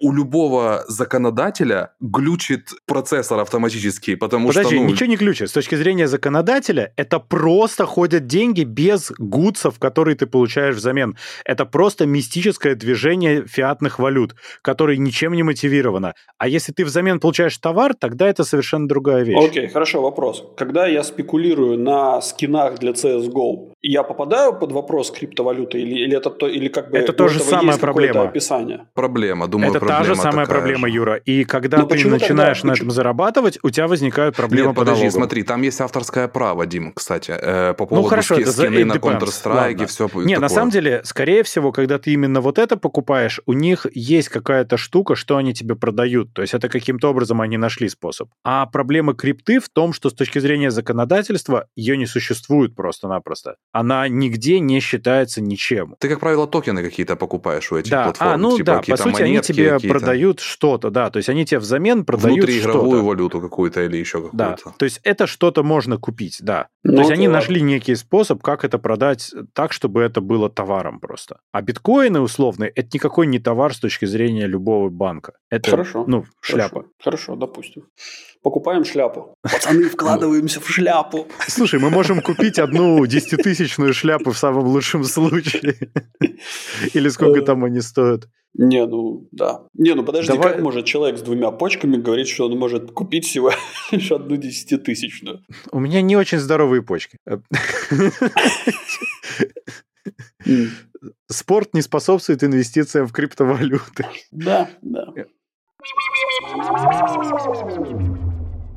у любого законодателя глючит процессор автоматически, потому Подожди, что... ну, ничего не ключит. С точки зрения законодателя, это просто ходят деньги без гудсов, которые ты получаешь взамен. Это просто мистическое движение фиатных валют, которое ничем не мотивировано. А если ты взамен получаешь товар, тогда это совершенно другая вещь. Окей, хорошо, вопрос. Когда я спекулирую на скинах для CSGO, я попадаю под вопрос криптовалюты или, или это то, или как бы Это тоже самая есть какое-то проблема. описание? Проблема, думаю, это та проблема же самая такая проблема, же. Юра. И когда Но ты почему начинаешь тогда- на почему- этом зарабатывать, у тебя возникают проблемы Нет, по подожди, налогам. смотри, там есть авторское право, Дим, кстати, э, по поводу Ну хорошо, ски- это за скины на. Counter-Strike и все Не, на самом деле, скорее всего, когда ты именно вот это покупаешь, у них есть какая-то штука, что они тебе продают. То есть это каким-то образом они нашли способ. А проблема крипты в том, что с точки зрения законодательства ее не существует просто-напросто. Она нигде не считается ничем. Ты, как правило, токены какие-то покупаешь у этих Да, платформ. а, ну типа да, по какие-то сути, они монетки тебе какие-то. продают что-то, да, то есть они тебе взамен продают Внутриигровую что-то. валюту какую-то или еще Да, какую-то. то есть это что-то можно купить, да. Ну, То есть они ладно. нашли некий способ, как это продать так, чтобы это было товаром просто. А биткоины условные, это никакой не товар с точки зрения любого банка. Это, Хорошо. ну, шляпа. Хорошо, хорошо, допустим. Покупаем шляпу. Пацаны, вкладываемся в шляпу. Слушай, мы можем купить одну десятитысячную шляпу в самом лучшем случае. Или сколько там они стоят? Не, ну да. Не, ну подожди, Давай... как может человек с двумя почками говорить, что он может купить всего лишь одну десятитысячную? У меня не очень здоровые почки. Спорт не способствует инвестициям в криптовалюты. Да, да.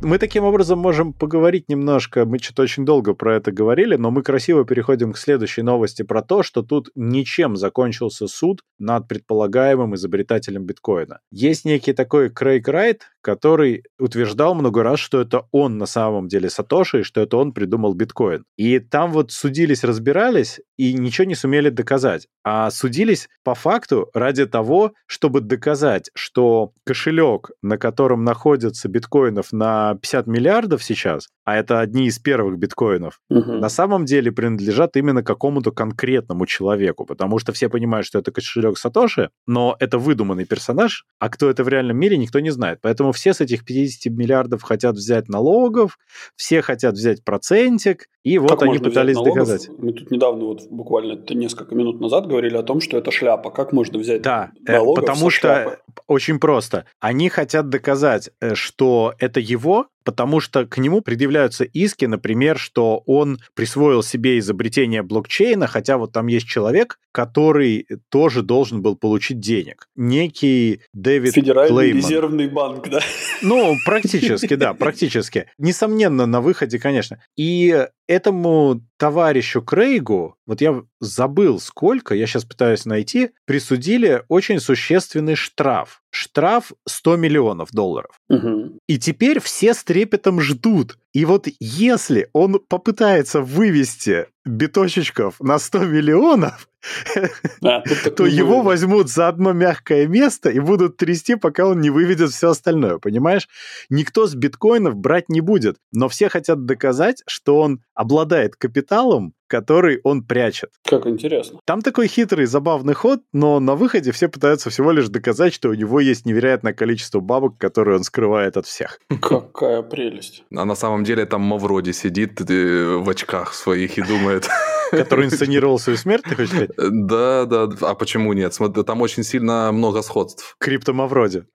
Мы таким образом можем поговорить немножко, мы что-то очень долго про это говорили, но мы красиво переходим к следующей новости про то, что тут ничем закончился суд над предполагаемым изобретателем биткоина. Есть некий такой Крейг Райт, который утверждал много раз, что это он на самом деле Сатоши, и что это он придумал биткоин. И там вот судились, разбирались, и ничего не сумели доказать. А судились по факту ради того, чтобы доказать, что кошелек, на котором находится биткоинов на 50 миллиардов сейчас, а это одни из первых биткоинов, угу. на самом деле принадлежат именно какому-то конкретному человеку, потому что все понимают, что это кошелек Сатоши, но это выдуманный персонаж, а кто это в реальном мире, никто не знает. Поэтому все с этих 50 миллиардов хотят взять налогов, все хотят взять процентик, и вот как они пытались доказать. Мы тут недавно, вот буквально несколько минут назад говорили о том, что это шляпа. Как можно взять да, э, налогов потому что шляпы? очень просто. Они хотят доказать, э, что это его, потому что к нему предъявляются иски, например, что он присвоил себе изобретение блокчейна, хотя вот там есть человек, который тоже должен был получить денег. Некий Дэвид Федеральный Клейман. резервный банк, да? Ну, практически, да, практически. Несомненно, на выходе, конечно. И этому товарищу Крейгу, вот я забыл сколько, я сейчас пытаюсь найти, присудили очень существенный штраф. Штраф 100 миллионов долларов. Угу. И теперь все с трепетом ждут. И вот если он попытается вывести биточечков на 100 миллионов, а, то его будет. возьмут за одно мягкое место и будут трясти, пока он не выведет все остальное, понимаешь? Никто с биткоинов брать не будет, но все хотят доказать, что он обладает капиталом, который он прячет. Как интересно. Там такой хитрый, забавный ход, но на выходе все пытаются всего лишь доказать, что у него есть невероятное количество бабок, которые он скрывает от всех. Какая прелесть. А на самом деле там Мавроди сидит э, в очках своих и думает... Который инсценировал свою смерть, ты хочешь сказать? Да, да. А почему нет? Там очень сильно много сходств. Криптомавроди.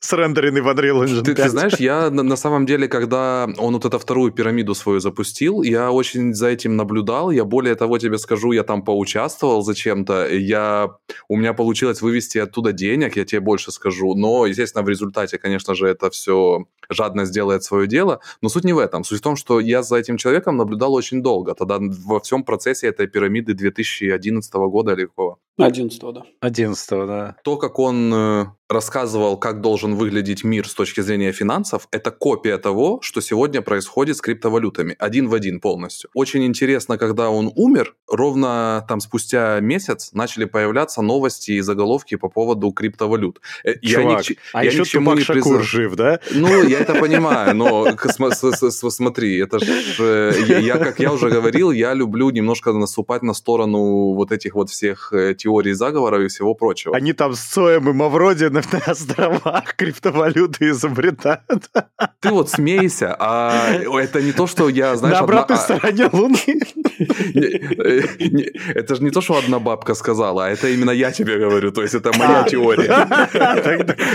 Срендеренный в Unreal Engine ты, ты знаешь, я на самом деле, когда он вот эту вторую пирамиду свою запустил, я очень за этим наблюдал. Я более того тебе скажу, я там поучаствовал зачем-то. Я... У меня получилось вывести оттуда денег, я тебе больше скажу. Но, естественно, в результате, конечно же, это все жадно сделает свое дело. Но суть не в этом. Суть в том, что я за этим человеком наблюдал очень долго. Тогда во всем процессе этой пирамиды 2011 года или какого? 11 да. 11 да. То, как он э, рассказывал, как должен выглядеть мир с точки зрения финансов, это копия того, что сегодня происходит с криптовалютами. Один в один полностью. Очень интересно, когда он умер, ровно там спустя месяц начали появляться новости и заголовки по поводу криптовалют. Э, Чувак, я ни, а я еще Тупак Шакур жив, да? Ну, я это понимаю, но смотри, это же, я, как я уже говорил, я люблю немножко наступать на сторону вот этих вот всех теорий заговора и всего прочего. Они там с Цоем и Мавроди на островах криптовалюты изобретают. Ты вот смейся, а это не то, что я, знаешь... На обратной одна... стороне Луны. Это же не то, что одна бабка сказала, а это именно я тебе говорю, то есть это моя а. теория.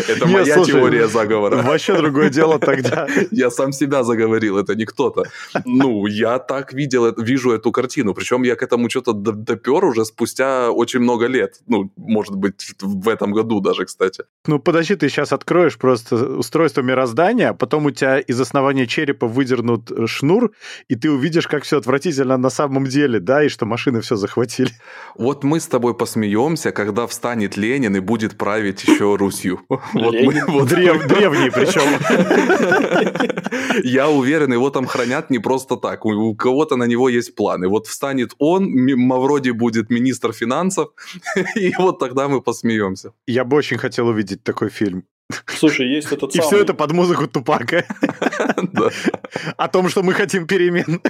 Это моя теория заговора. Вообще другое дело тогда. Я сам себя заговорил, это не кто-то. Ну, я так видел, вижу эту картину, причем я к этому что-то допер уже спустя очень много лет. Ну, может быть, в этом году даже, кстати. Ну, подожди, ты сейчас откроешь просто устройство мироздания, а потом у тебя из основания черепа выдернут э, шнур, и ты увидишь, как все отвратительно на самом деле, да, и что машины все захватили. Вот мы с тобой посмеемся, когда встанет Ленин и будет править еще Русью. Вот мы, вот Древ, древний причем. Я уверен, его там хранят не просто так. У кого-то на него есть планы. Вот встанет он, Мавроди будет министр финансов, и вот тогда мы посмеемся. Я бы очень хотел увидеть увидеть такой фильм. Слушай, есть этот И все это под музыку Тупака. О том, что мы хотим перемен.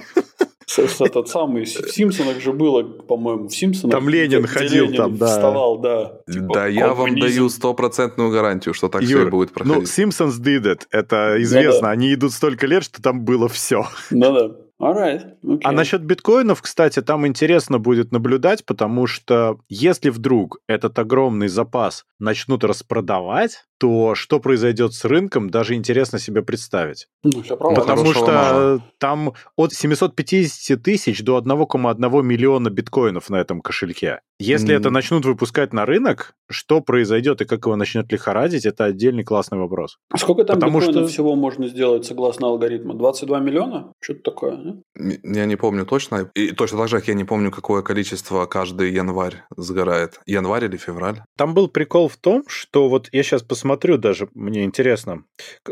Этот самый, в Симпсонах же было, по-моему, в Симпсонах. Там Ленин ходил, там, да. Вставал, да. Типа, да, я вам даю стопроцентную гарантию, что так все будет проходить. Ну, Simpsons did it, это известно. Они идут столько лет, что там было все. Да-да. Alright. Okay. А насчет биткоинов, кстати, там интересно будет наблюдать, потому что если вдруг этот огромный запас начнут распродавать, то что произойдет с рынком, даже интересно себе представить. Ну, все. Потому что мало. там от 750 тысяч до 1,1 миллиона биткоинов на этом кошельке. Если mm. это начнут выпускать на рынок, что произойдет и как его начнет лихорадить, это отдельный классный вопрос. А сколько там Потому биткоинов что... всего можно сделать согласно алгоритму? 22 миллиона? Что-то такое, не? Я не помню точно. И точно так же, как я не помню, какое количество каждый январь сгорает. Январь или февраль? Там был прикол в том, что вот я сейчас посмотрю даже, мне интересно,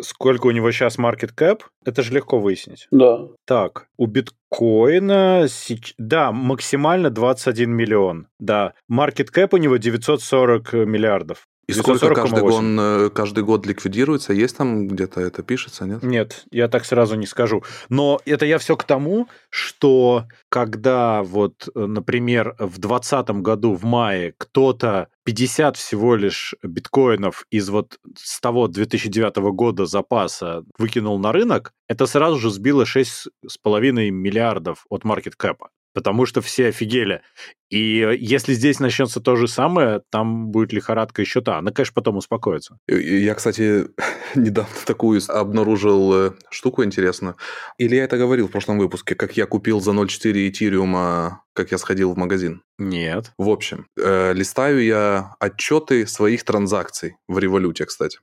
сколько у него сейчас market cap, это же легко выяснить. Да. Так, у биткоина, да, максимально 21 миллион, да. Market cap у него 940 миллиардов. И сколько каждый год, э, каждый год ликвидируется? Есть там где-то это пишется, нет? Нет, я так сразу не скажу. Но это я все к тому, что когда вот, э, например, в 2020 году в мае кто-то 50 всего лишь биткоинов из вот с того 2009 года запаса выкинул на рынок, это сразу же сбило 6,5 миллиардов от маркет кэпа потому что все офигели. И если здесь начнется то же самое, там будет лихорадка еще та. Она, конечно, потом успокоится. Я, кстати, недавно такую обнаружил э, штуку интересную. Или я это говорил в прошлом выпуске, как я купил за 0,4 эфириума, как я сходил в магазин. Нет. В общем, э, листаю я отчеты своих транзакций в революте, кстати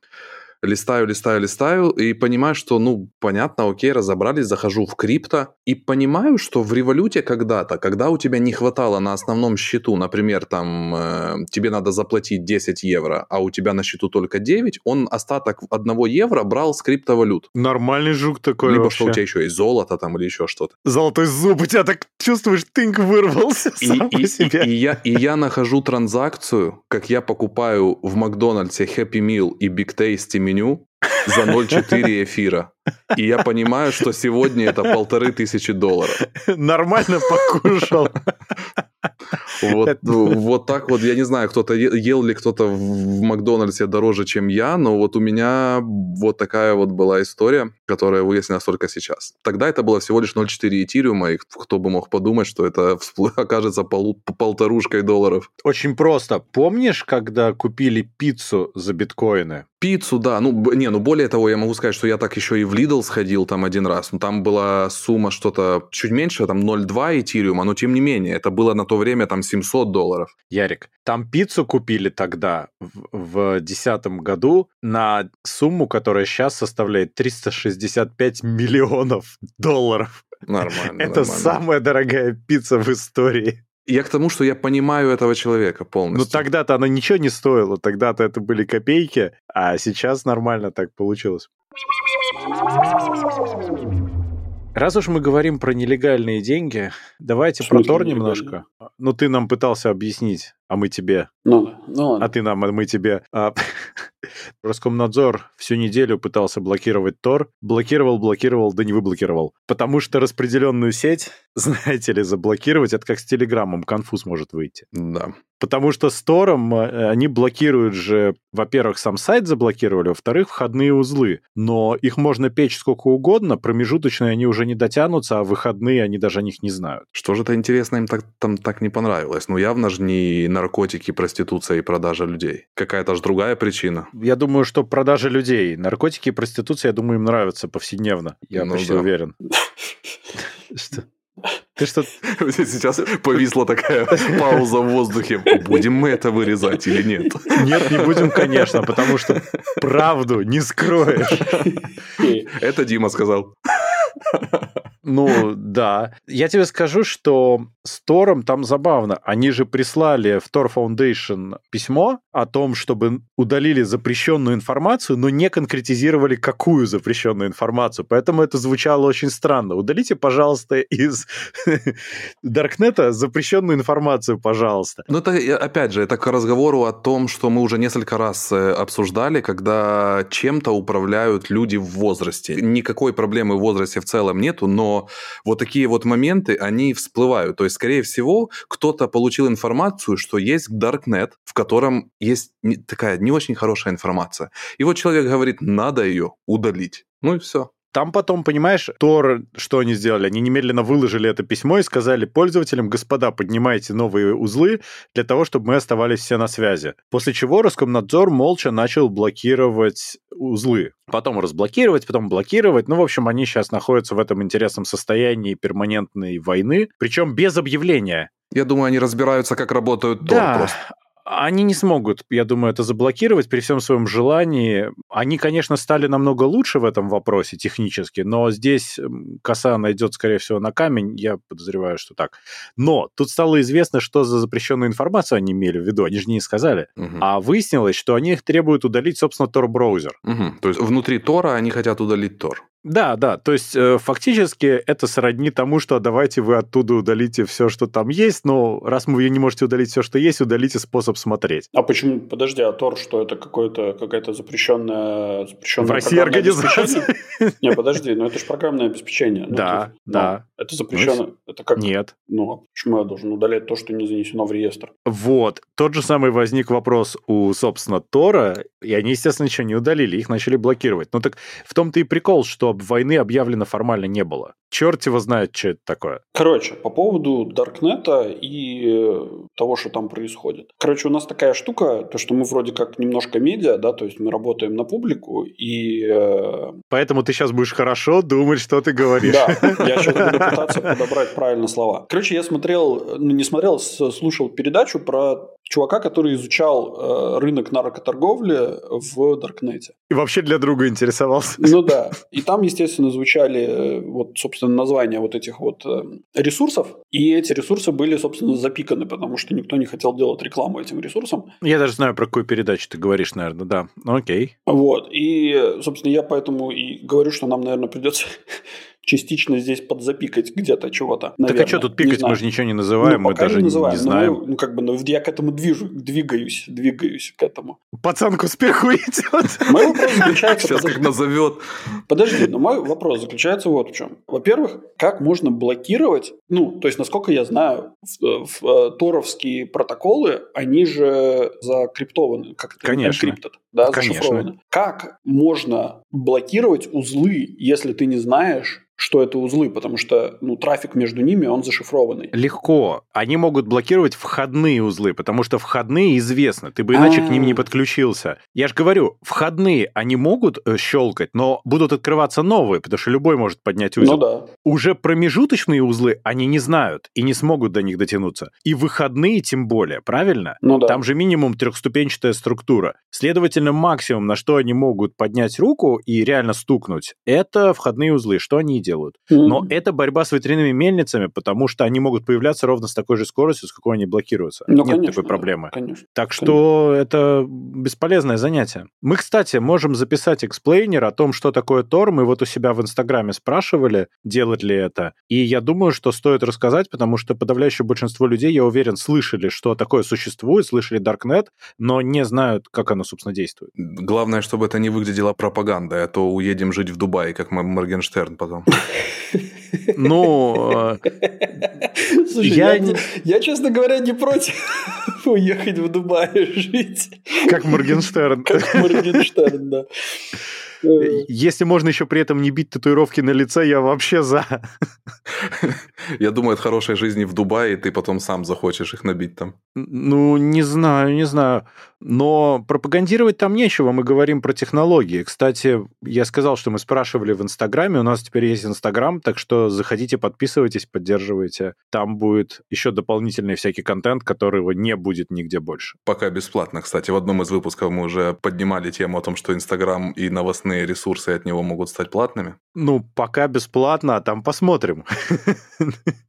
листаю, листаю, листаю и понимаю, что, ну, понятно, окей, разобрались, захожу в крипто и понимаю, что в революте когда-то, когда у тебя не хватало на основном счету, например, там, э, тебе надо заплатить 10 евро, а у тебя на счету только 9, он остаток 1 евро брал с криптовалют. Нормальный жук такой Либо вообще. что у тебя еще есть золото там или еще что-то. Золотой зуб, у тебя так чувствуешь, тынк вырвался и, сам и, по себе. И, и, я, и я нахожу транзакцию, как я покупаю в Макдональдсе Happy Meal и Big Tasty меню за 0,4 эфира. И я понимаю, что сегодня это полторы тысячи долларов. Нормально покушал. Вот, вот так вот, я не знаю, кто-то ел ли кто-то в Макдональдсе дороже, чем я, но вот у меня вот такая вот была история, которая выяснилась только сейчас. Тогда это было всего лишь 0,4 эфириума, и кто бы мог подумать, что это окажется пол, полторушкой долларов. Очень просто. Помнишь, когда купили пиццу за биткоины? Пиццу, да. Ну, не, ну более того, я могу сказать, что я так еще и в Lidl сходил там один раз. Ну, там была сумма что-то чуть меньше, там 0,2 эфириума, но тем не менее, это было на то время там 700 долларов. Ярик, там пиццу купили тогда, в 2010 году, на сумму, которая сейчас составляет 365 миллионов долларов. Нормально. Это нормально. самая дорогая пицца в истории. Я к тому, что я понимаю этого человека полностью. Ну тогда-то она ничего не стоила, тогда-то это были копейки, а сейчас нормально так получилось. Раз уж мы говорим про нелегальные деньги, давайте про Тор немножко. Ну, ты нам пытался объяснить, а мы тебе. Ну, ну ладно. А ты нам, а мы тебе. А, Роскомнадзор всю неделю пытался блокировать Тор. Блокировал, блокировал, да не выблокировал. Потому что распределенную сеть, знаете ли, заблокировать, это как с Телеграмом, конфуз может выйти. Да. Потому что с Тором э, они блокируют же, во-первых, сам сайт заблокировали, во-вторых, входные узлы. Но их можно печь сколько угодно, промежуточные они уже не дотянутся, а выходные они даже о них не знают. Что же это интересно им так, там так не понравилось? Ну, явно же не наркотики, проституция и продажа людей. Какая-то же другая причина. Я думаю, что продажа людей. Наркотики и проституция, я думаю, им нравятся повседневно. Я ну, почти да. уверен. Что? Ты что? Сейчас повисла такая пауза в воздухе. Будем мы это вырезать или нет? Нет, не будем, конечно, потому что правду не скроешь. Это Дима сказал. Ну, да. Я тебе скажу, что с Тором там забавно. Они же прислали в Tor Foundation письмо о том, чтобы удалили запрещенную информацию, но не конкретизировали, какую запрещенную информацию. Поэтому это звучало очень странно. Удалите, пожалуйста, из Даркнета запрещенную информацию, пожалуйста. Ну, это, опять же, это к разговору о том, что мы уже несколько раз э, обсуждали, когда чем-то управляют люди в возрасте. Никакой проблемы в возрасте в целом нету, но вот такие вот моменты, они всплывают. То есть, скорее всего, кто-то получил информацию, что есть Darknet, в котором есть такая не очень хорошая информация. И вот человек говорит, надо ее удалить. Ну и все. Там потом, понимаешь, Тор, что они сделали? Они немедленно выложили это письмо и сказали пользователям, господа, поднимайте новые узлы для того, чтобы мы оставались все на связи. После чего Роскомнадзор молча начал блокировать узлы. Потом разблокировать, потом блокировать. Ну, в общем, они сейчас находятся в этом интересном состоянии перманентной войны, причем без объявления. Я думаю, они разбираются, как работают Тор да, просто. Они не смогут, я думаю, это заблокировать при всем своем желании. Они, конечно, стали намного лучше в этом вопросе технически, но здесь коса найдет, скорее всего, на камень. Я подозреваю, что так. Но тут стало известно, что за запрещенную информацию они имели в виду. Они же не сказали. Угу. А выяснилось, что они их требуют удалить, собственно, Tor-браузер. Угу. То есть внутри Тора они хотят удалить Tor. Да, да, то есть э, фактически это сродни тому, что давайте вы оттуда удалите все, что там есть, но раз вы не можете удалить все, что есть, удалите способ смотреть. А почему, подожди, а Тор, что это какое-то, какая-то запрещенная, запрещенная В России организация? Не, подожди, но это же программное обеспечение. Ну, да, есть, да. Ну, это запрещено, ну, это как? Нет. Ну, а почему я должен удалять то, что не занесено в реестр? Вот, тот же самый возник вопрос у, собственно, Тора, и они, естественно, ничего не удалили, их начали блокировать. Ну так в том-то и прикол, что войны объявлено формально не было. Черт его знает, что это такое. Короче, по поводу Даркнета и э, того, что там происходит. Короче, у нас такая штука, то, что мы вроде как немножко медиа, да, то есть мы работаем на публику, и... Э... Поэтому ты сейчас будешь хорошо думать, что ты говоришь. Да, я сейчас буду пытаться подобрать правильно слова. Короче, я смотрел, ну не смотрел, слушал передачу про чувака, который изучал э, рынок наркоторговли в Даркнете. И вообще для друга интересовался. Ну да. И там, естественно, звучали э, вот, собственно, названия вот этих вот э, ресурсов. И эти ресурсы были, собственно, запиканы, потому что никто не хотел делать рекламу этим ресурсам. Я даже знаю, про какую передачу ты говоришь, наверное, да. Ну окей. Вот. И, собственно, я поэтому и говорю, что нам, наверное, придется частично здесь подзапикать где-то чего-то. Так а что тут пикать? Мы же ничего не называем, ну, мы даже не, называем, не знаем. Мы, ну, как бы, ну, я к этому движу, двигаюсь, двигаюсь к этому. Пацан к успеху идет. Мой вопрос заключается... Сейчас как назовет. Подожди, но мой вопрос заключается вот в чем. Во-первых, как можно блокировать, ну, то есть, насколько я знаю, в, в, в э, торовские протоколы, они же закриптованы, как это Конечно. Encrypted, да, Конечно. Как можно блокировать узлы, если ты не знаешь, что это узлы, потому что ну, трафик между ними, он зашифрованный. Легко. Они могут блокировать входные узлы, потому что входные известны. Ты бы иначе к ним не а. подключился. Я же говорю, входные они могут э, щелкать, но будут открываться новые, потому что любой может поднять узел. Ну да. Уже промежуточные узлы они не знают и не смогут до них дотянуться. И выходные тем более, правильно? Ну да. Там же минимум трехступенчатая структура. Следовательно, максимум, на что они могут поднять руку и реально стукнуть, это входные узлы. Что они делают. Mm-hmm. Но это борьба с ветряными мельницами, потому что они могут появляться ровно с такой же скоростью, с какой они блокируются. Ну, Нет конечно, такой проблемы. Конечно, так что конечно. это бесполезное занятие. Мы, кстати, можем записать explainer о том, что такое Tor. Мы вот у себя в Инстаграме спрашивали, делать ли это. И я думаю, что стоит рассказать, потому что подавляющее большинство людей, я уверен, слышали, что такое существует, слышали Darknet, но не знают, как оно, собственно, действует. Главное, чтобы это не выглядело пропагандой, а то уедем жить в Дубай, как Моргенштерн потом. Ну, Слушай, я, я, я, честно говоря, не против уехать в Дубай жить. Как Моргенштерн. Как Моргенштерн, да. Если можно еще при этом не бить татуировки на лице, я вообще за. Я думаю, от хорошей жизни в Дубае ты потом сам захочешь их набить там. Ну, не знаю, не знаю. Но пропагандировать там нечего, мы говорим про технологии. Кстати, я сказал, что мы спрашивали в Инстаграме, у нас теперь есть Инстаграм, так что заходите, подписывайтесь, поддерживайте. Там будет еще дополнительный всякий контент, которого не будет нигде больше. Пока бесплатно, кстати. В одном из выпусков мы уже поднимали тему о том, что Инстаграм и новостные ресурсы от него могут стать платными. Ну, пока бесплатно, а там посмотрим.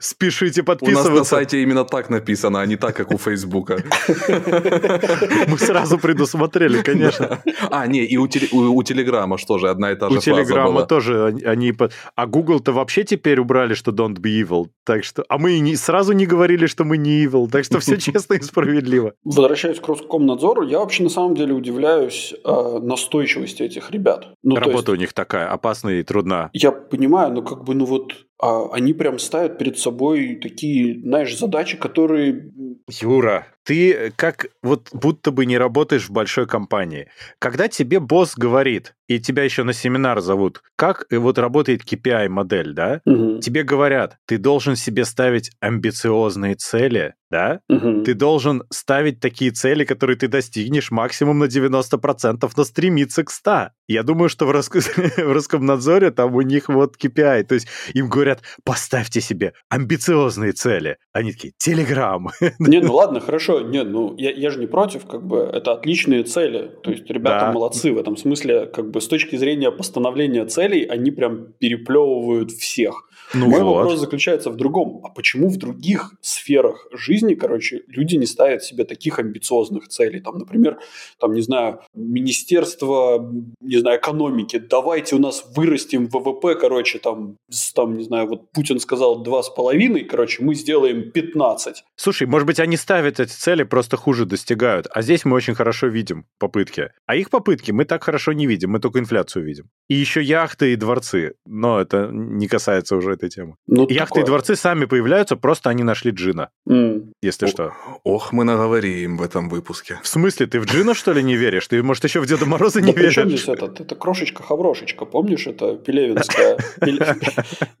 Спешите У подписываться. нас на сайте именно так написано, а не так, как у Фейсбука. Мы сразу предусмотрели, конечно. А, не, и у, теле- у- у Телеграма что же, одна и та же У Телеграма тоже они- А Google-то вообще теперь убрали, что don't be evil. Так что... А мы и сразу не говорили, что мы не evil. Так что все честно и справедливо. Возвращаясь к Роскомнадзору, я вообще на самом деле удивляюсь э, настойчивости этих ребят. Ну, Работа у них такая опасная и трудна. я понимаю, но как бы, ну вот, а, они прям ставят перед собой такие, знаешь, задачи, которые... Юра, ты как вот будто бы не работаешь в большой компании. Когда тебе босс говорит, и тебя еще на семинар зовут, как э, вот работает KPI-модель, да? мгм, Тебе говорят, ты должен себе ставить амбициозные цели, да? мгм. Ты должен ставить такие цели, которые ты достигнешь максимум на 90%, но стремиться к 100. Я думаю, что в, Роск... в Роскомнадзоре там у них вот KPI. То есть им говорят, поставьте себе амбициозные цели. Они такие, телеграм. Не, ну ладно, хорошо. Нет, ну я, я же не против, как бы это отличные цели. То есть ребята Да. молодцы в этом смысле, как бы с точки зрения постановления целей, они прям переплевывают всех. Ну Мой вот. вопрос заключается в другом. А почему в других сферах жизни, короче, люди не ставят себе таких амбициозных целей? Там, например, там, не знаю, Министерство, не знаю, экономики. Давайте у нас вырастим ВВП, короче, там, там, не знаю, вот Путин сказал 2,5, короче, мы сделаем 15. Слушай, может быть, они ставят эти цели, просто хуже достигают. А здесь мы очень хорошо видим попытки. А их попытки мы так хорошо не видим, мы только инфляцию видим. И еще яхты и дворцы. Но это не касается уже этой темы. Ну, Яхты такое. и дворцы сами появляются, просто они нашли джина, М. если О. что. Ох, мы наговорим в этом выпуске. В смысле, ты в джина, что ли, не веришь? Ты, может, еще в Деда Мороза не веришь? здесь этот? Это крошечка-хаврошечка, помнишь? Это Пелевинская Пеле-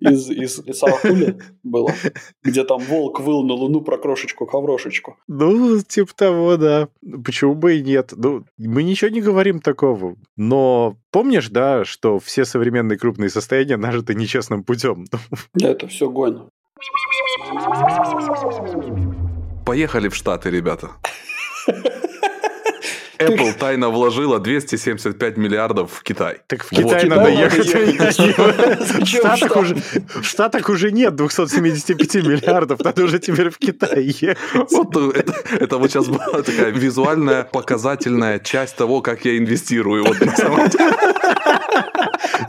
из, из, из было, где там волк выл на луну про крошечку-хаврошечку. Ну, типа того, да. Почему бы и нет? Ну, мы ничего не говорим такого. Но помнишь, да, что все современные крупные состояния нажиты нечестным путем? Да, это все гонь. Поехали в Штаты, ребята. Apple тайно вложила 275 миллиардов в Китай. Так в. Китай Китай надо ехать. В Штатах уже- в Штатах уже нет 275 миллиардов, надо уже теперь в Китай ехать. Вот э, это, это вот сейчас была такая визуальная показательная часть того, как я инвестирую. Вот на самом деле.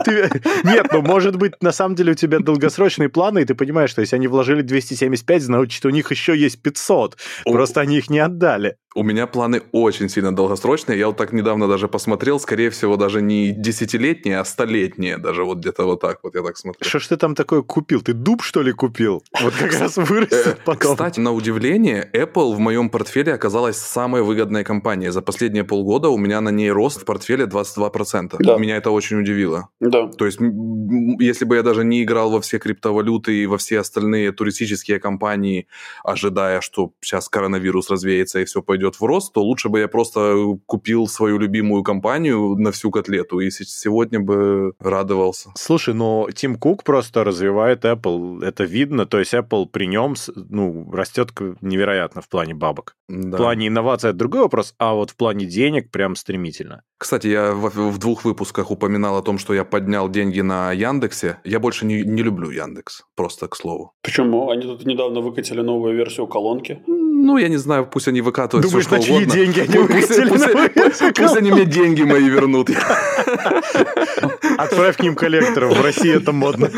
Ты- Нет, ну может быть, на самом деле у тебя долгосрочные планы, и ты понимаешь, что если они вложили 275, значит, у них еще есть 500. Просто они их не отдали. У меня планы очень сильно долгосрочные. Я вот так недавно даже посмотрел, скорее всего, даже не десятилетние, а столетние. Даже вот где-то вот так вот я так смотрю. Что ж ты там такое купил? Ты дуб, что ли, купил? Вот как раз Э, вырастет потом. Кстати, на удивление, Apple в моем портфеле оказалась самой выгодной компанией. За последние полгода у меня на ней рост в портфеле 22%. Да. Меня это очень удивило. Да. То есть, если бы я даже не играл во все криптовалюты и во все остальные туристические компании, ожидая, что сейчас коронавирус развеется и все пойдет в рост, то лучше бы я просто купил свою любимую компанию на всю котлету и се- сегодня бы радовался. Слушай, но Тим Кук просто развивает Apple, это видно, то есть Apple при нем ну, растет невероятно в плане бабок. Да. В плане инноваций это другой вопрос, а вот в плане денег прям стремительно. Кстати, я в, в двух выпусках упоминал о том, что я поднял деньги на Яндексе. Я больше не, не люблю Яндекс, просто к слову. Почему? Они тут недавно выкатили новую версию колонки. Ну, я не знаю, пусть они выкатывают Думаешь, все, на что чьи угодно. деньги они Пусть- выкатили пусть- новую пусть- версию Пусть они мне деньги мои вернут. Отправь к ним коллекторов, в России это модно.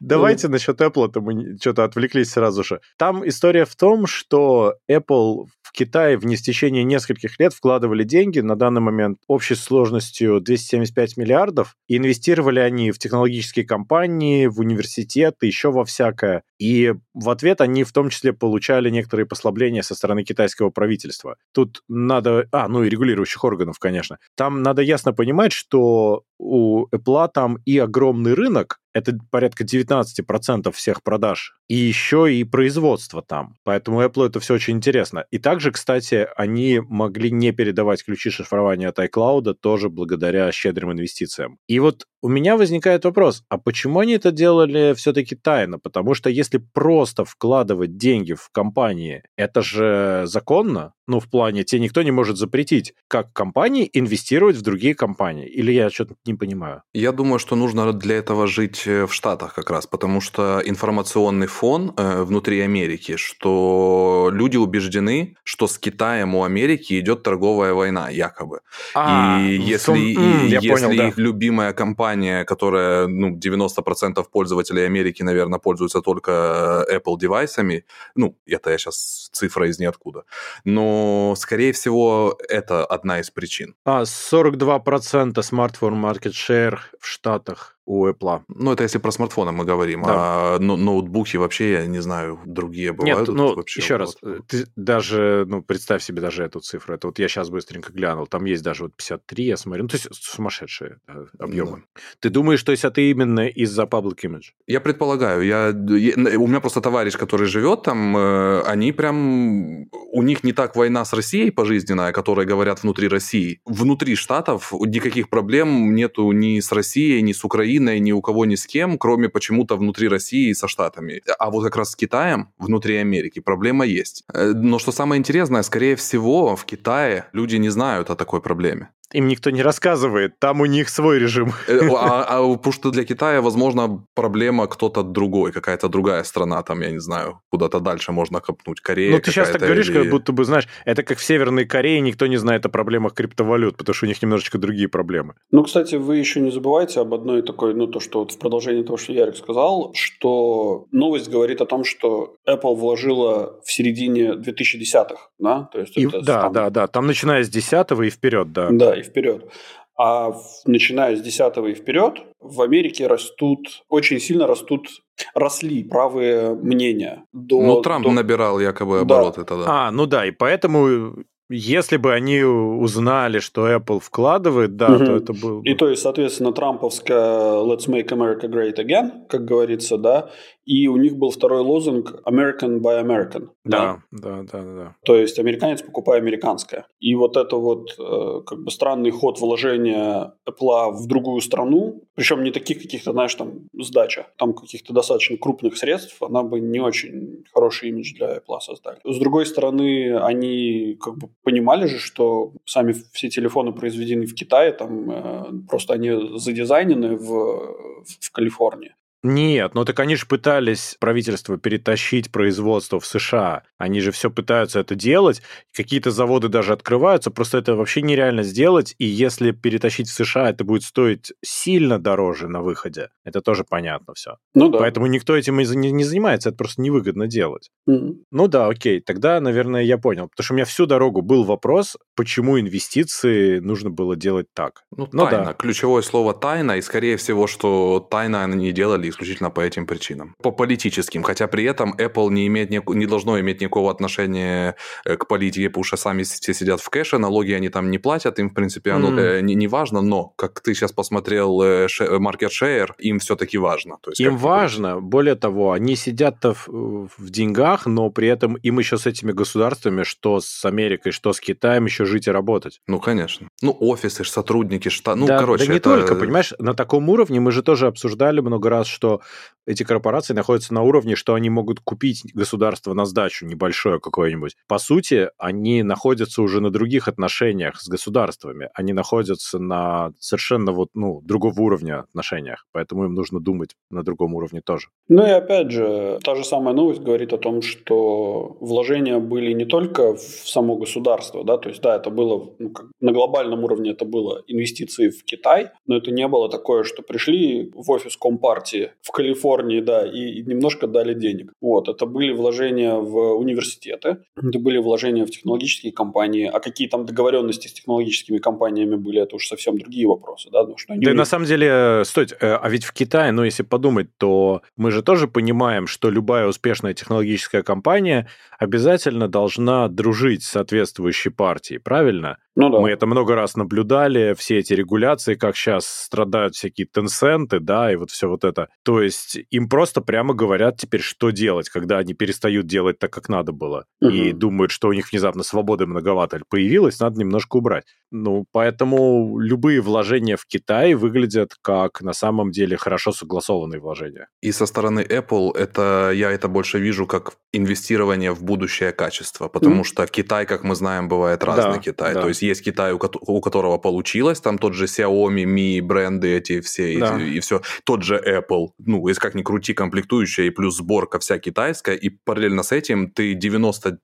Давайте насчет Apple, это мы что-то отвлеклись сразу же. Там история в том, что Apple Китае в не в течение нескольких лет вкладывали деньги, на данный момент общей сложностью 275 миллиардов, и инвестировали они в технологические компании, в университеты, еще во всякое. И в ответ они в том числе получали некоторые послабления со стороны китайского правительства. Тут надо... А, ну и регулирующих органов, конечно. Там надо ясно понимать, что у Apple там и огромный рынок, это порядка 19% всех продаж, и еще и производство там. Поэтому Apple это все очень интересно. И также, кстати, они могли не передавать ключи шифрования от iCloud тоже благодаря щедрым инвестициям. И вот у меня возникает вопрос, а почему они это делали все-таки тайно? Потому что если просто вкладывать деньги в компании, это же законно? Ну, в плане, тебе никто не может запретить, как компании инвестировать в другие компании. Или я что-то не понимаю? Я думаю, что нужно для этого жить быть в Штатах как раз, потому что информационный фон э, внутри Америки, что люди убеждены, что с Китаем у Америки идет торговая война, якобы. А, и если, сум... и, если понял, их да. любимая компания, которая ну, 90% пользователей Америки, наверное, пользуются только Apple девайсами, ну, это я сейчас цифра из ниоткуда, но, скорее всего, это одна из причин. А, 42% смартфон market share в Штатах у Apple. Ну, это если про смартфоны мы говорим, да. а но, ноутбуки вообще, я не знаю, другие бывают. Нет, ну, вообще еще раз, э, ты даже, ну, представь себе даже эту цифру. Это вот я сейчас быстренько глянул, там есть даже вот 53, я смотрю, ну, то есть сумасшедшие объемы. Да. Ты думаешь, то есть это именно из-за public image? Я предполагаю. Я, я, у меня просто товарищ, который живет там, э, они прям... У них не так война с Россией пожизненная, которая говорят внутри России. Внутри Штатов никаких проблем нету ни с Россией, ни с Украиной, Украиной, ни у кого ни с кем, кроме почему-то внутри России и со Штатами. А вот как раз с Китаем, внутри Америки, проблема есть. Э, но что самое интересное, скорее всего, в Китае люди не знают о такой проблеме. Им никто не рассказывает, там у них свой режим. Э, а, а потому что для Китая, возможно, проблема кто-то другой, какая-то другая страна, там, я не знаю, куда-то дальше можно копнуть. Корея Ну, ты сейчас так говоришь, или... как будто бы, знаешь, это как в Северной Корее никто не знает о проблемах криптовалют, потому что у них немножечко другие проблемы. Ну, кстати, вы еще не забывайте об одной такой, ну, то, что вот в продолжении того, что Ярик сказал, что новость говорит о том, что Apple вложила в середине 2010-х, да? То есть и, это да, там... да, да, там начиная с 10 и вперед, да. Да, и вперед. А начиная с 10 и вперед в Америке растут, очень сильно растут, росли правые мнения. До, ну, Трамп до... набирал якобы обороты да. тогда. А, ну да, и поэтому если бы они узнали, что Apple вкладывает, да, угу. то это было бы... И то есть, соответственно, трамповская «Let's make America great again», как говорится, да, и у них был второй лозунг «American by American». Да, да, да, да. да. То есть, американец покупая американское. И вот это вот э, как бы странный ход вложения Apple в другую страну, причем не таких каких-то, знаешь, там, сдача, там каких-то достаточно крупных средств, она бы не очень хороший имидж для Apple создали. С другой стороны, они как бы понимали же, что сами все телефоны произведены в Китае, там э, просто они задизайнены в, в Калифорнии. Нет, ну так они же пытались правительство перетащить производство в США. Они же все пытаются это делать. Какие-то заводы даже открываются, просто это вообще нереально сделать. И если перетащить в США, это будет стоить сильно дороже на выходе. Это тоже понятно все. Ну да. Поэтому никто этим и не, не занимается, это просто невыгодно делать. Mm-hmm. Ну да, окей, тогда, наверное, я понял. Потому что у меня всю дорогу был вопрос, почему инвестиции нужно было делать так. Ну, ну тайна. Да. Ключевое слово тайна, и скорее всего, что тайна они не делали исключительно по этим причинам. По политическим, хотя при этом Apple не, имеет, не должно иметь никакого отношения э, к политике, потому что сами все сидят в кэше, налоги они там не платят, им, в принципе, оно mm. не, не важно, но, как ты сейчас посмотрел э, market share, им все-таки важно. То есть, им важно, более того, они сидят-то в, в деньгах, но при этом им еще с этими государствами, что с Америкой, что с Китаем, еще жить и работать. Ну, конечно. Ну, офисы, сотрудники, штат, ну, да, короче. Да не это... только, понимаешь, на таком уровне мы же тоже обсуждали много раз, что что эти корпорации находятся на уровне, что они могут купить государство на сдачу небольшое какое-нибудь. По сути, они находятся уже на других отношениях с государствами. Они находятся на совершенно вот, ну, другого уровня отношениях. Поэтому им нужно думать на другом уровне тоже. Ну и опять же, та же самая новость говорит о том, что вложения были не только в само государство, да, то есть, да, это было ну, как, на глобальном уровне это было инвестиции в Китай, но это не было такое, что пришли в офис Компартии в Калифорнии, да, и, и немножко дали денег. Вот, это были вложения в университеты, это были вложения в технологические компании, а какие там договоренности с технологическими компаниями были, это уж совсем другие вопросы, да, что они... Да, на самом деле, стойте, э, а ведь в Китае, ну, если подумать, то мы же тоже понимаем, что любая успешная технологическая компания обязательно должна дружить с соответствующей партией, правильно? Ну да. Мы это много раз наблюдали, все эти регуляции, как сейчас страдают всякие тенсенты, да, и вот все вот это. То есть им просто прямо говорят теперь, что делать, когда они перестают делать так, как надо было, угу. и думают, что у них внезапно свободы многовато появилось, надо немножко убрать. Ну, поэтому любые вложения в Китай выглядят как на самом деле хорошо согласованные вложения. И со стороны Apple это я это больше вижу как инвестирование в будущее качество, потому mm. что Китай, как мы знаем, бывает разный да, Китай. Да. То есть есть Китай, у, у которого получилось, там тот же Xiaomi, Mi, бренды эти все, да. и, и все. Тот же Apple, ну, если как ни крути, комплектующая и плюс сборка вся китайская, и параллельно с этим ты 96%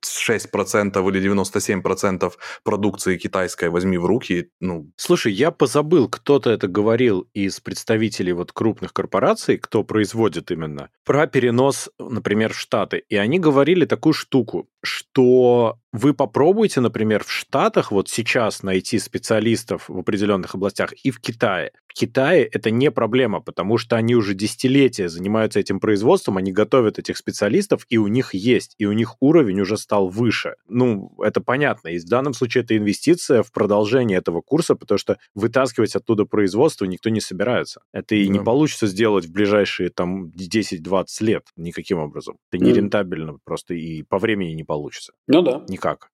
или 97% продукции китайской возьми в руки, ну... Слушай, я позабыл, кто-то это говорил из представителей вот крупных корпораций, кто производит именно, про перенос, например, в Штаты. И они говорили такую штуку, что вы попробуйте, например, в Штатах вот сейчас найти специалистов в определенных областях и в Китае. Китае это не проблема, потому что они уже десятилетия занимаются этим производством, они готовят этих специалистов, и у них есть, и у них уровень уже стал выше. Ну, это понятно. И в данном случае это инвестиция в продолжение этого курса, потому что вытаскивать оттуда производство никто не собирается. Это и да. не получится сделать в ближайшие там 10-20 лет никаким образом. Это нерентабельно mm. просто и по времени не получится. Ну да. Никак.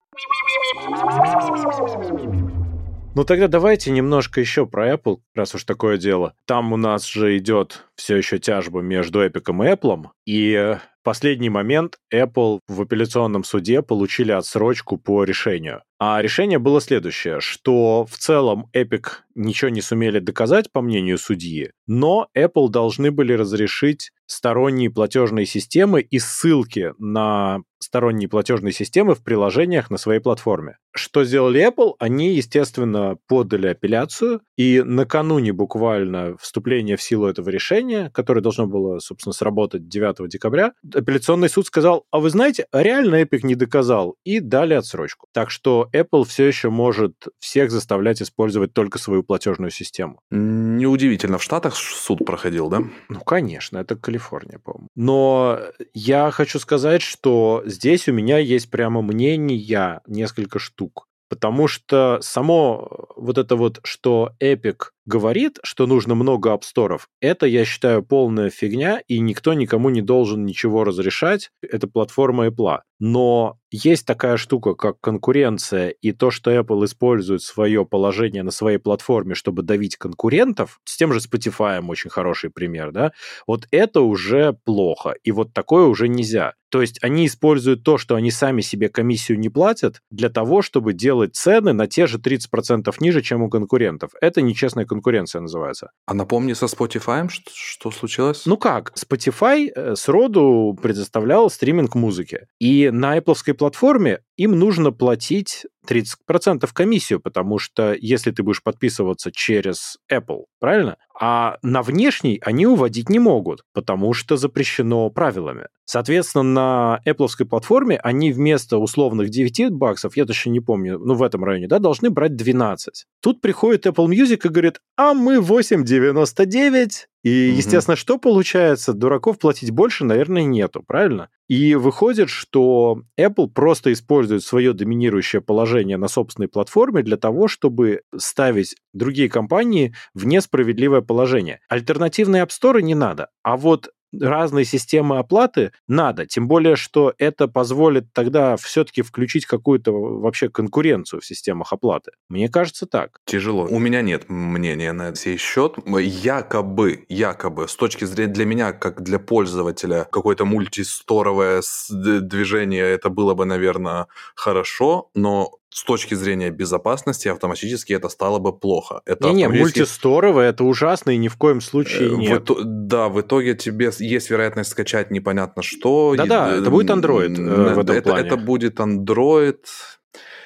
Ну тогда давайте немножко еще про Apple, раз уж такое дело. Там у нас же идет все еще тяжба между Epic и Apple, и последний момент Apple в апелляционном суде получили отсрочку по решению. А решение было следующее, что в целом Epic ничего не сумели доказать, по мнению судьи, но Apple должны были разрешить сторонние платежные системы и ссылки на сторонние платежные системы в приложениях на своей платформе. Что сделали Apple? Они, естественно, подали апелляцию, и накануне буквально вступления в силу этого решения, которое должно было, собственно, сработать 9 декабря, апелляционный суд сказал, а вы знаете, реально Epic не доказал, и дали отсрочку. Так что Apple все еще может всех заставлять использовать только свою платежную систему. Неудивительно, в Штатах суд проходил, да? Ну, конечно, это Калифорния, по-моему. Но я хочу сказать, что здесь у меня есть прямо мнение несколько штук. Потому что само вот это вот, что Epic говорит, что нужно много апсторов, это, я считаю, полная фигня, и никто никому не должен ничего разрешать. Это платформа Apple. Но есть такая штука, как конкуренция, и то, что Apple использует свое положение на своей платформе, чтобы давить конкурентов, с тем же Spotify очень хороший пример, да, вот это уже плохо, и вот такое уже нельзя. То есть они используют то, что они сами себе комиссию не платят, для того, чтобы делать цены на те же 30% ниже, чем у конкурентов. Это нечестная конкуренция называется. А напомни со Spotify, что, что случилось? Ну как, Spotify э, сроду предоставлял стриминг музыки. И на Apple платформе им нужно платить 30% комиссию, потому что если ты будешь подписываться через Apple, правильно? А на внешний они уводить не могут, потому что запрещено правилами. Соответственно, на Apple платформе они вместо условных 9 баксов, я точно не помню, ну в этом районе, да, должны брать 12. Тут приходит Apple Music и говорит, а мы 8,99, и, угу. естественно, что получается? Дураков платить больше, наверное, нету, правильно? И выходит, что Apple просто использует свое доминирующее положение на собственной платформе для того, чтобы ставить другие компании в несправедливое положение. Альтернативные Store не надо. А вот разные системы оплаты надо, тем более, что это позволит тогда все-таки включить какую-то вообще конкуренцию в системах оплаты. Мне кажется так. Тяжело. У меня нет мнения на сей счет. Якобы, якобы, с точки зрения для меня, как для пользователя, какое-то мультисторовое движение, это было бы, наверное, хорошо, но с точки зрения безопасности автоматически это стало бы плохо. Это не, не, мультисторово это ужасно и ни в коем случае э, нет. В, да, в итоге тебе есть вероятность скачать непонятно что. Да-да, это будет Android э, в этом это, плане. Это будет Android,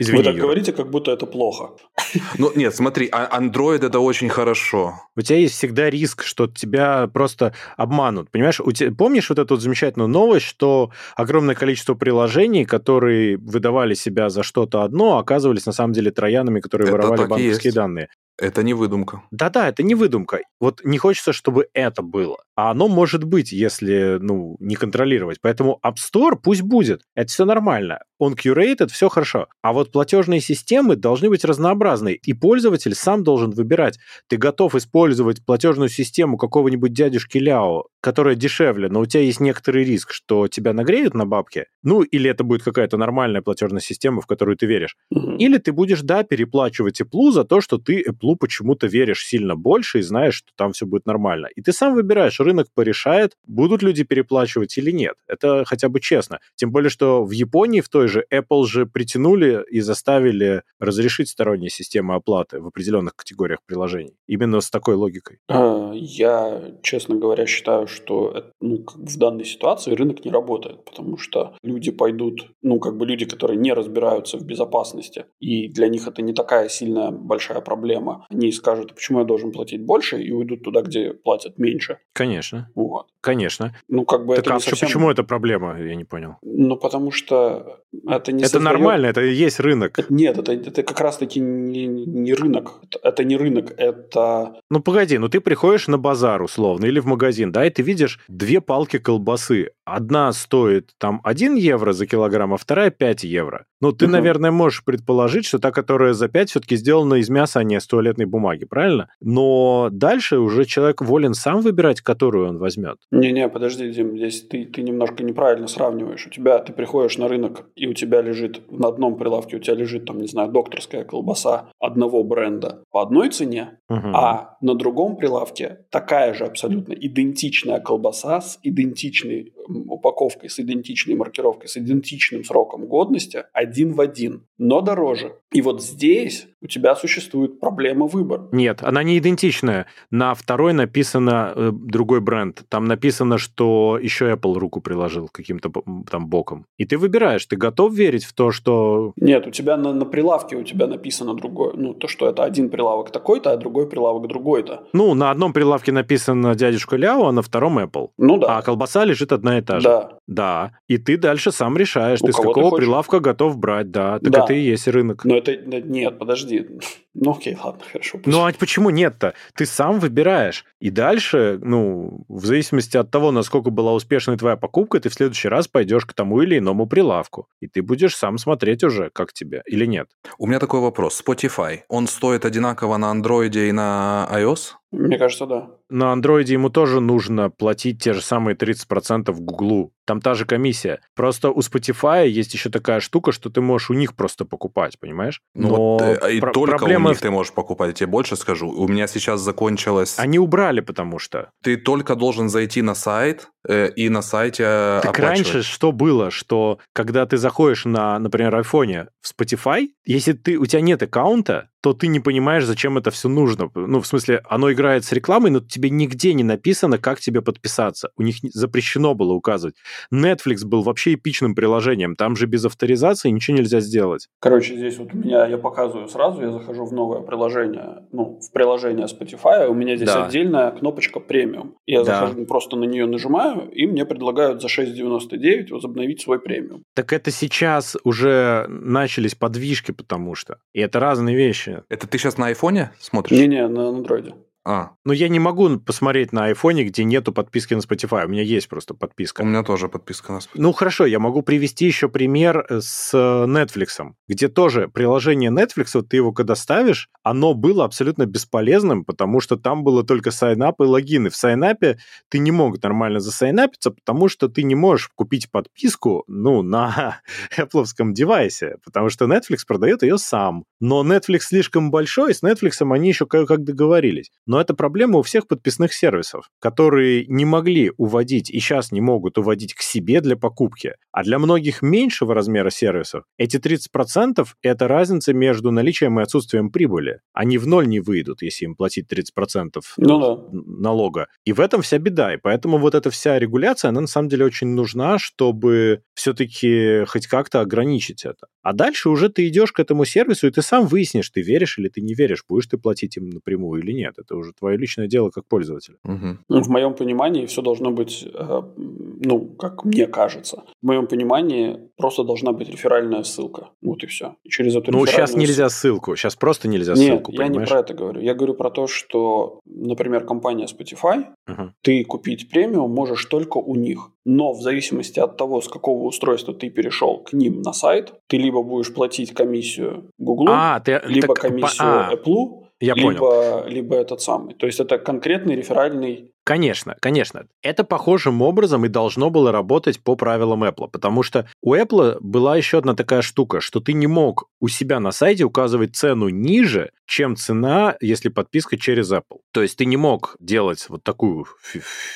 Извини, Вы так Юра. говорите, как будто это плохо. Ну, нет, смотри, а Android это очень хорошо. У тебя есть всегда риск, что тебя просто обманут. Понимаешь, у тебя, помнишь вот эту вот замечательную новость, что огромное количество приложений, которые выдавали себя за что-то одно, оказывались на самом деле троянами, которые это воровали банковские данные. Это не выдумка. Да-да, это не выдумка. Вот не хочется, чтобы это было. А оно может быть, если, ну, не контролировать. Поэтому App Store пусть будет. Это все нормально. Он curated, все хорошо. А вот платежные системы должны быть разнообразны. И пользователь сам должен выбирать. Ты готов использовать платежную систему какого-нибудь дядюшки Ляо которая дешевле, но у тебя есть некоторый риск, что тебя нагреют на бабки, ну, или это будет какая-то нормальная платежная система, в которую ты веришь, mm-hmm. или ты будешь, да, переплачивать Apple за то, что ты Apple почему-то веришь сильно больше и знаешь, что там все будет нормально. И ты сам выбираешь, рынок порешает, будут люди переплачивать или нет. Это хотя бы честно. Тем более, что в Японии в той же Apple же притянули и заставили разрешить сторонние системы оплаты в определенных категориях приложений. Именно с такой логикой. А, я, честно говоря, считаю, что ну, в данной ситуации рынок не работает, потому что люди пойдут, ну, как бы люди, которые не разбираются в безопасности, и для них это не такая сильная большая проблема, они скажут, почему я должен платить больше, и уйдут туда, где платят меньше. Конечно. Вот. Конечно. Ну, как бы так это а не совсем... почему это проблема? Я не понял. Ну, потому что это не Это создает... нормально, это и есть рынок. Нет, это, это как раз-таки не, не рынок. Это, это не рынок, это... Ну, погоди, ну ты приходишь на базар условно или в магазин, да, и ты видишь две палки колбасы. Одна стоит там 1 евро за килограмм, а вторая 5 евро. Ну, ты, угу. наверное, можешь предположить, что та, которая за 5, все-таки сделана из мяса, а не из туалетной бумаги, правильно? Но дальше уже человек волен сам выбирать, которую он возьмет. Не-не, подожди, Дим, здесь ты, ты немножко неправильно сравниваешь. У тебя, ты приходишь на рынок, и у тебя лежит, на одном прилавке у тебя лежит, там, не знаю, докторская колбаса одного бренда по одной цене, угу. а на другом прилавке такая же абсолютно идентичная колбаса с идентичной упаковкой, с идентичной маркировкой, с идентичным сроком годности, один в один, но дороже. И вот здесь у тебя существует проблема выбора. Нет, она не идентичная. На второй написано э, другой бренд. Там написано, что еще Apple руку приложил каким-то там боком. И ты выбираешь, ты готов верить в то, что... Нет, у тебя на, на прилавке у тебя написано другое. Ну, то, что это один прилавок такой-то, а другой прилавок другой-то. Ну, на одном прилавке написано дядюшка Ляо, а на втором Apple. Ну да. А колбаса лежит одна и та же. Да. Да. И ты дальше сам решаешь, у ты с какого ты прилавка готов брать, да. Так да. это и есть рынок. Но это... Нет, подожди. Ну окей, ладно, хорошо. Пусть. Ну а почему нет-то? Ты сам выбираешь. И дальше, ну, в зависимости от того, насколько была успешной твоя покупка, ты в следующий раз пойдешь к тому или иному прилавку. И ты будешь сам смотреть уже, как тебе, или нет. У меня такой вопрос. Spotify, он стоит одинаково на Android и на iOS? Мне кажется, да. На андроиде ему тоже нужно платить те же самые 30% Гуглу. Там та же комиссия. Просто у Spotify есть еще такая штука, что ты можешь у них просто покупать, понимаешь? Но вот, э, и про- только проблема... у них ты можешь покупать. Я тебе больше скажу. У меня сейчас закончилось... Они убрали, потому что... Ты только должен зайти на сайт и на сайте Так раньше что было? Что когда ты заходишь на, например, айфоне в Spotify, если ты, у тебя нет аккаунта, то ты не понимаешь, зачем это все нужно. Ну, в смысле, оно играет с рекламой, но тебе нигде не написано, как тебе подписаться. У них запрещено было указывать. Netflix был вообще эпичным приложением. Там же без авторизации ничего нельзя сделать. Короче, здесь вот у меня, я показываю сразу, я захожу в новое приложение, ну, в приложение Spotify, у меня здесь да. отдельная кнопочка премиум. Я да. захожу, просто на нее нажимаю, и мне предлагают за 6,99 возобновить свой премиум. Так это сейчас уже начались подвижки, потому что. И это разные вещи. Это ты сейчас на айфоне смотришь? Не-не, на андроиде. А. Но я не могу посмотреть на айфоне, где нету подписки на Spotify. У меня есть просто подписка. У меня тоже подписка на Spotify. Ну хорошо, я могу привести еще пример с Netflix, где тоже приложение Netflix, вот ты его когда ставишь, оно было абсолютно бесполезным, потому что там было только сайнап и логины. В сайнапе ты не мог нормально засайнапиться, потому что ты не можешь купить подписку, ну, на Apple девайсе, потому что Netflix продает ее сам. Но Netflix слишком большой, с Netflix они еще как, как договорились. Но это проблема у всех подписных сервисов, которые не могли уводить и сейчас не могут уводить к себе для покупки. А для многих меньшего размера сервисов эти 30% — это разница между наличием и отсутствием прибыли. Они в ноль не выйдут, если им платить 30% ну, да. налога. И в этом вся беда. И поэтому вот эта вся регуляция, она на самом деле очень нужна, чтобы все-таки хоть как-то ограничить это. А дальше уже ты идешь к этому сервису, и ты сам выяснишь, ты веришь или ты не веришь, будешь ты платить им напрямую или нет. Это уже твое личное дело как пользователя. Угу. В моем понимании все должно быть, э, ну, как мне кажется, в моем понимании просто должна быть реферальная ссылка. Вот и все. И через эту ну, сейчас нельзя ссылку, сейчас просто нельзя Нет, ссылку, я понимаешь? не про это говорю. Я говорю про то, что, например, компания Spotify, угу. ты купить премиум можешь только у них. Но в зависимости от того, с какого устройства ты перешел к ним на сайт, ты либо будешь платить комиссию Google, а, ты, либо так, комиссию а, Apple, я либо, понял. либо этот самый. То есть это конкретный реферальный Конечно, конечно. Это похожим образом и должно было работать по правилам Apple, потому что у Apple была еще одна такая штука, что ты не мог у себя на сайте указывать цену ниже, чем цена, если подписка через Apple. То есть ты не мог делать вот такую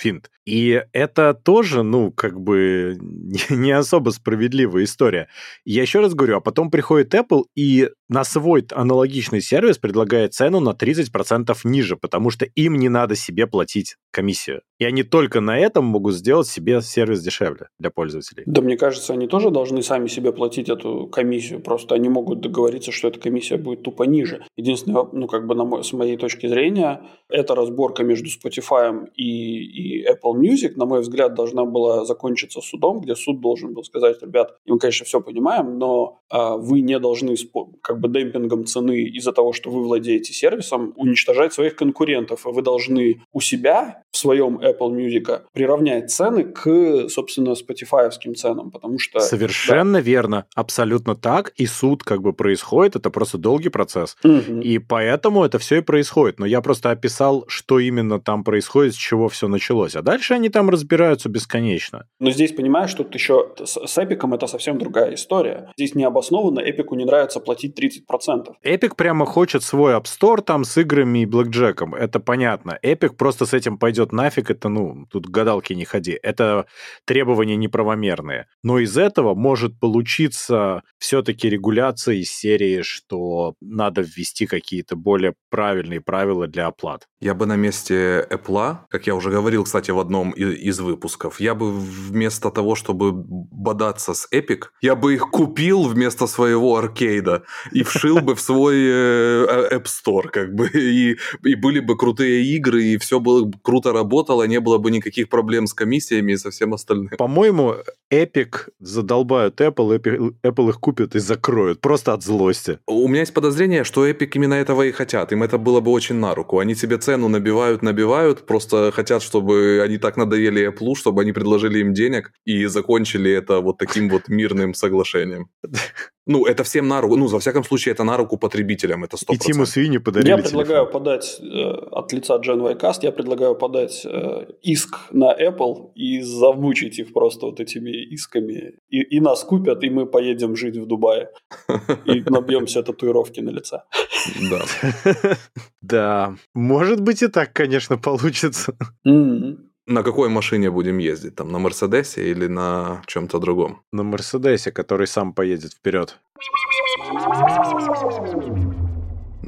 финт. И это тоже, ну, как бы не особо справедливая история. Я еще раз говорю, а потом приходит Apple и на свой аналогичный сервис предлагает цену на 30% ниже, потому что им не надо себе платить. И они только на этом могут сделать себе сервис дешевле для пользователей. Да, мне кажется, они тоже должны сами себе платить эту комиссию. Просто они могут договориться, что эта комиссия будет тупо ниже. Единственное, ну, как бы на мой, с моей точки зрения, эта разборка между Spotify и, и Apple Music, на мой взгляд, должна была закончиться судом, где суд должен был сказать, ребят, мы, конечно, все понимаем, но а, вы не должны как бы демпингом цены из-за того, что вы владеете сервисом, уничтожать своих конкурентов, а вы должны у себя в своем Apple Music приравнять цены к, собственно, Spotify ценам, потому что... Совершенно да. верно, абсолютно так, и суд как бы происходит, это просто долгий процесс, угу. и поэтому это все и происходит, но я просто описал, что именно там происходит, с чего все началось, а дальше они там разбираются бесконечно. Но здесь, понимаешь, тут еще с Эпиком это совсем другая история. Здесь необоснованно Эпику не нравится платить 30%. Эпик прямо хочет свой App Store там с играми и блэкджеком, это понятно. Эпик просто с этим пойдет нафиг, это, ну, тут гадалки не ходи. Это требования неправомерные. Но из этого может получиться все-таки регуляция из серии, что надо ввести какие-то более правильные правила для оплат. Я бы на месте Apple, как я уже говорил, кстати, в одном из выпусков, я бы вместо того, чтобы бодаться с Epic, я бы их купил вместо своего аркейда и вшил бы в свой э, App Store, как бы, и, и были бы крутые игры, и все было круто работало, не было бы никаких проблем с комиссиями и со всем остальным. По-моему, Epic задолбают Apple, Epic, Apple их купят и закроют, просто от злости. У меня есть подозрение, что Epic именно этого и хотят, им это было бы очень на руку. Они себе цену набивают, набивают, просто хотят, чтобы они так надоели Apple, чтобы они предложили им денег и закончили это вот таким вот мирным соглашением. Ну, это всем на руку. Ну, во всяком случае, это на руку потребителям, это 100%. И Тиму Свини подарили Я предлагаю телефон. подать э, от лица Gen Y я предлагаю подать э, иск на Apple и замучить их просто вот этими исками. И, и нас купят, и мы поедем жить в Дубае. И набьем все татуировки на лице. Да. Да. Может быть и так, конечно, получится. На какой машине будем ездить? Там на Мерседесе или на чем-то другом? На Мерседесе, который сам поедет вперед.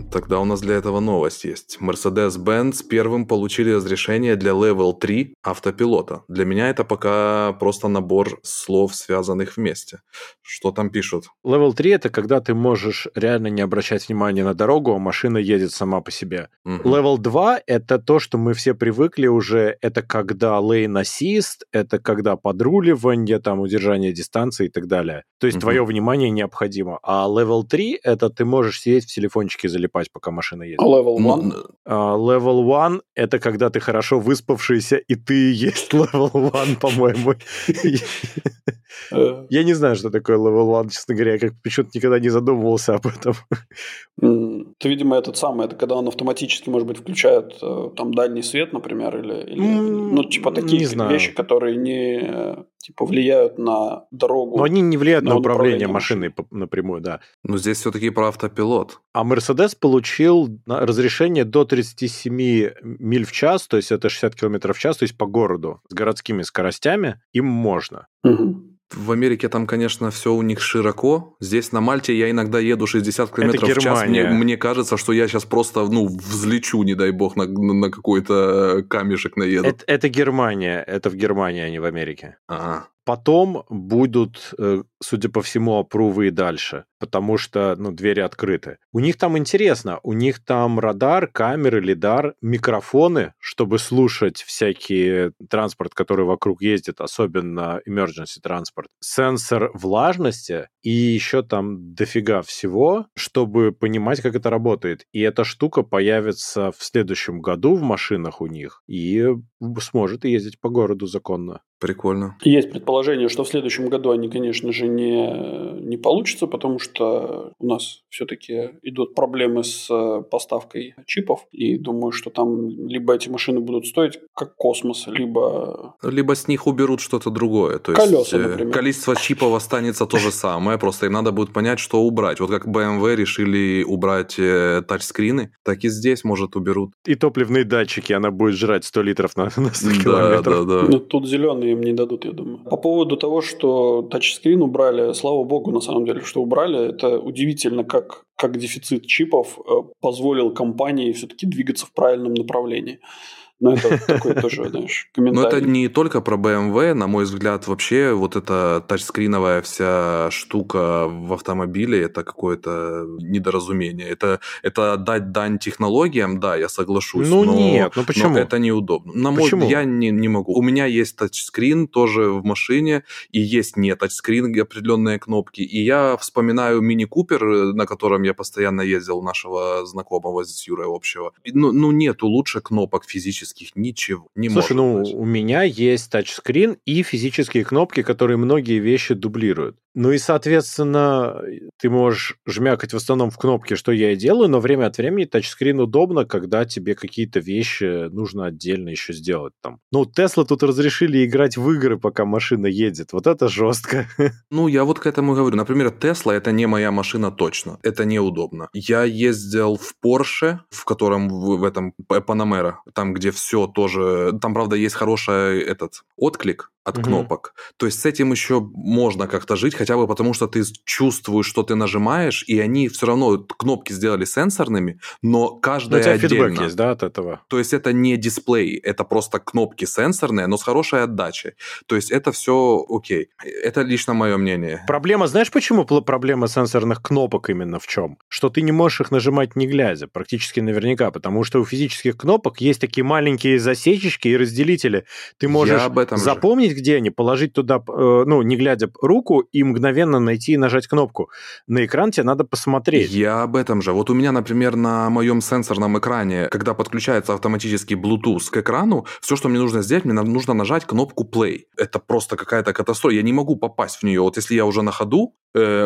Тогда у нас для этого новость есть. Mercedes-Benz первым получили разрешение для Level 3 автопилота. Для меня это пока просто набор слов, связанных вместе. Что там пишут? Level 3 это когда ты можешь реально не обращать внимания на дорогу, а машина едет сама по себе. Угу. Level 2 это то, что мы все привыкли уже. Это когда lane assist, это когда подруливание, там удержание дистанции и так далее. То есть угу. твое внимание необходимо. А Level 3 это ты можешь сидеть в телефончике залипать залипать, пока машина едет. Level 1? Uh, level 1 — это когда ты хорошо выспавшийся, и ты есть level 1, по-моему. Э. Я не знаю, что такое level 1, честно говоря. Я как почему-то никогда не задумывался об этом. Ты, видимо, этот самый, это когда он автоматически, может быть, включает э, там дальний свет, например, или, или ну, типа такие вещи, которые не типа влияют на дорогу. Но они не влияют на, на управление, машиной напрямую, да. Но здесь все-таки про автопилот. А Mercedes получил разрешение до 37 миль в час, то есть это 60 км в час, то есть по городу с городскими скоростями им можно. Угу. В Америке там, конечно, все у них широко. Здесь на Мальте я иногда еду 60 км в час. Мне, мне кажется, что я сейчас просто ну, взлечу, не дай бог, на, на какой-то камешек наеду. Это, это Германия. Это в Германии, а не в Америке. Ага. Потом будут, э, судя по всему, опрувы и дальше, потому что ну, двери открыты. У них там интересно, у них там радар, камеры, лидар, микрофоны, чтобы слушать всякий транспорт, который вокруг ездит, особенно emergency транспорт, сенсор влажности и еще там дофига всего, чтобы понимать, как это работает. И эта штука появится в следующем году в машинах у них и сможет ездить по городу законно. Прикольно. Есть предположение, что в следующем году они, конечно же, не, не получится, потому что что у нас все-таки идут проблемы с э, поставкой чипов, и думаю, что там либо эти машины будут стоить как космос, либо... Либо с них уберут что-то другое. То Колеса, есть, э, например. количество чипов останется то же самое, просто им надо будет понять, что убрать. Вот как BMW решили убрать э, тачскрины, так и здесь, может, уберут. И топливные датчики, она будет жрать 100 литров на, на 100 Да, километров. да, да. Ну, тут зеленые им не дадут, я думаю. По поводу того, что тачскрин убрали, слава богу, на самом деле, что убрали, это удивительно, как, как дефицит чипов э, позволил компании все-таки двигаться в правильном направлении. Но это такой тоже, знаешь, Но это комментарий. не только про BMW, на мой взгляд, вообще вот эта тачскриновая вся штука в автомобиле, это какое-то недоразумение. Это, это дать дань технологиям, да, я соглашусь. Ну но, нет, ну почему? Но это неудобно. На мой Почему? я не, не могу. У меня есть тачскрин тоже в машине, и есть не тачскрин, определенные кнопки. И я вспоминаю мини-купер, на котором я постоянно ездил у нашего знакомого с Юрой общего. Ну, ну нету лучше кнопок физических, ничего. Не Слушай, может ну, быть. у меня есть тачскрин и физические кнопки, которые многие вещи дублируют. Ну и, соответственно, ты можешь жмякать в основном в кнопки, что я и делаю, но время от времени тачскрин удобно, когда тебе какие-то вещи нужно отдельно еще сделать. Там. Ну, Тесла тут разрешили играть в игры, пока машина едет. Вот это жестко. Ну, я вот к этому говорю. Например, Тесла это не моя машина точно. Это неудобно. Я ездил в Порше, в котором в, в этом Панамера, там, где все тоже... Там, правда, есть хороший этот отклик от Мгм. кнопок. То есть с этим еще можно как-то жить, хотя бы потому, что ты чувствуешь, что ты нажимаешь, и они все равно кнопки сделали сенсорными, но Ну, у каждая тебя отдельно. фидбэк есть, да, от этого? То есть это не дисплей, это просто кнопки сенсорные, но с хорошей отдачей. То есть это все окей. Это лично мое мнение. Проблема, знаешь, почему проблема сенсорных кнопок именно в чем? Что ты не можешь их нажимать не глядя, практически наверняка, потому что у физических кнопок есть такие маленькие засечечки и разделители. Ты можешь этом же. Где они, положить туда, э, ну, не глядя, руку и мгновенно найти и нажать кнопку. На экран тебе надо посмотреть. Я об этом же. Вот у меня, например, на моем сенсорном экране, когда подключается автоматический Bluetooth к экрану, все, что мне нужно сделать, мне нужно нажать кнопку play. Это просто какая-то катастрофа. Я не могу попасть в нее. Вот если я уже на ходу,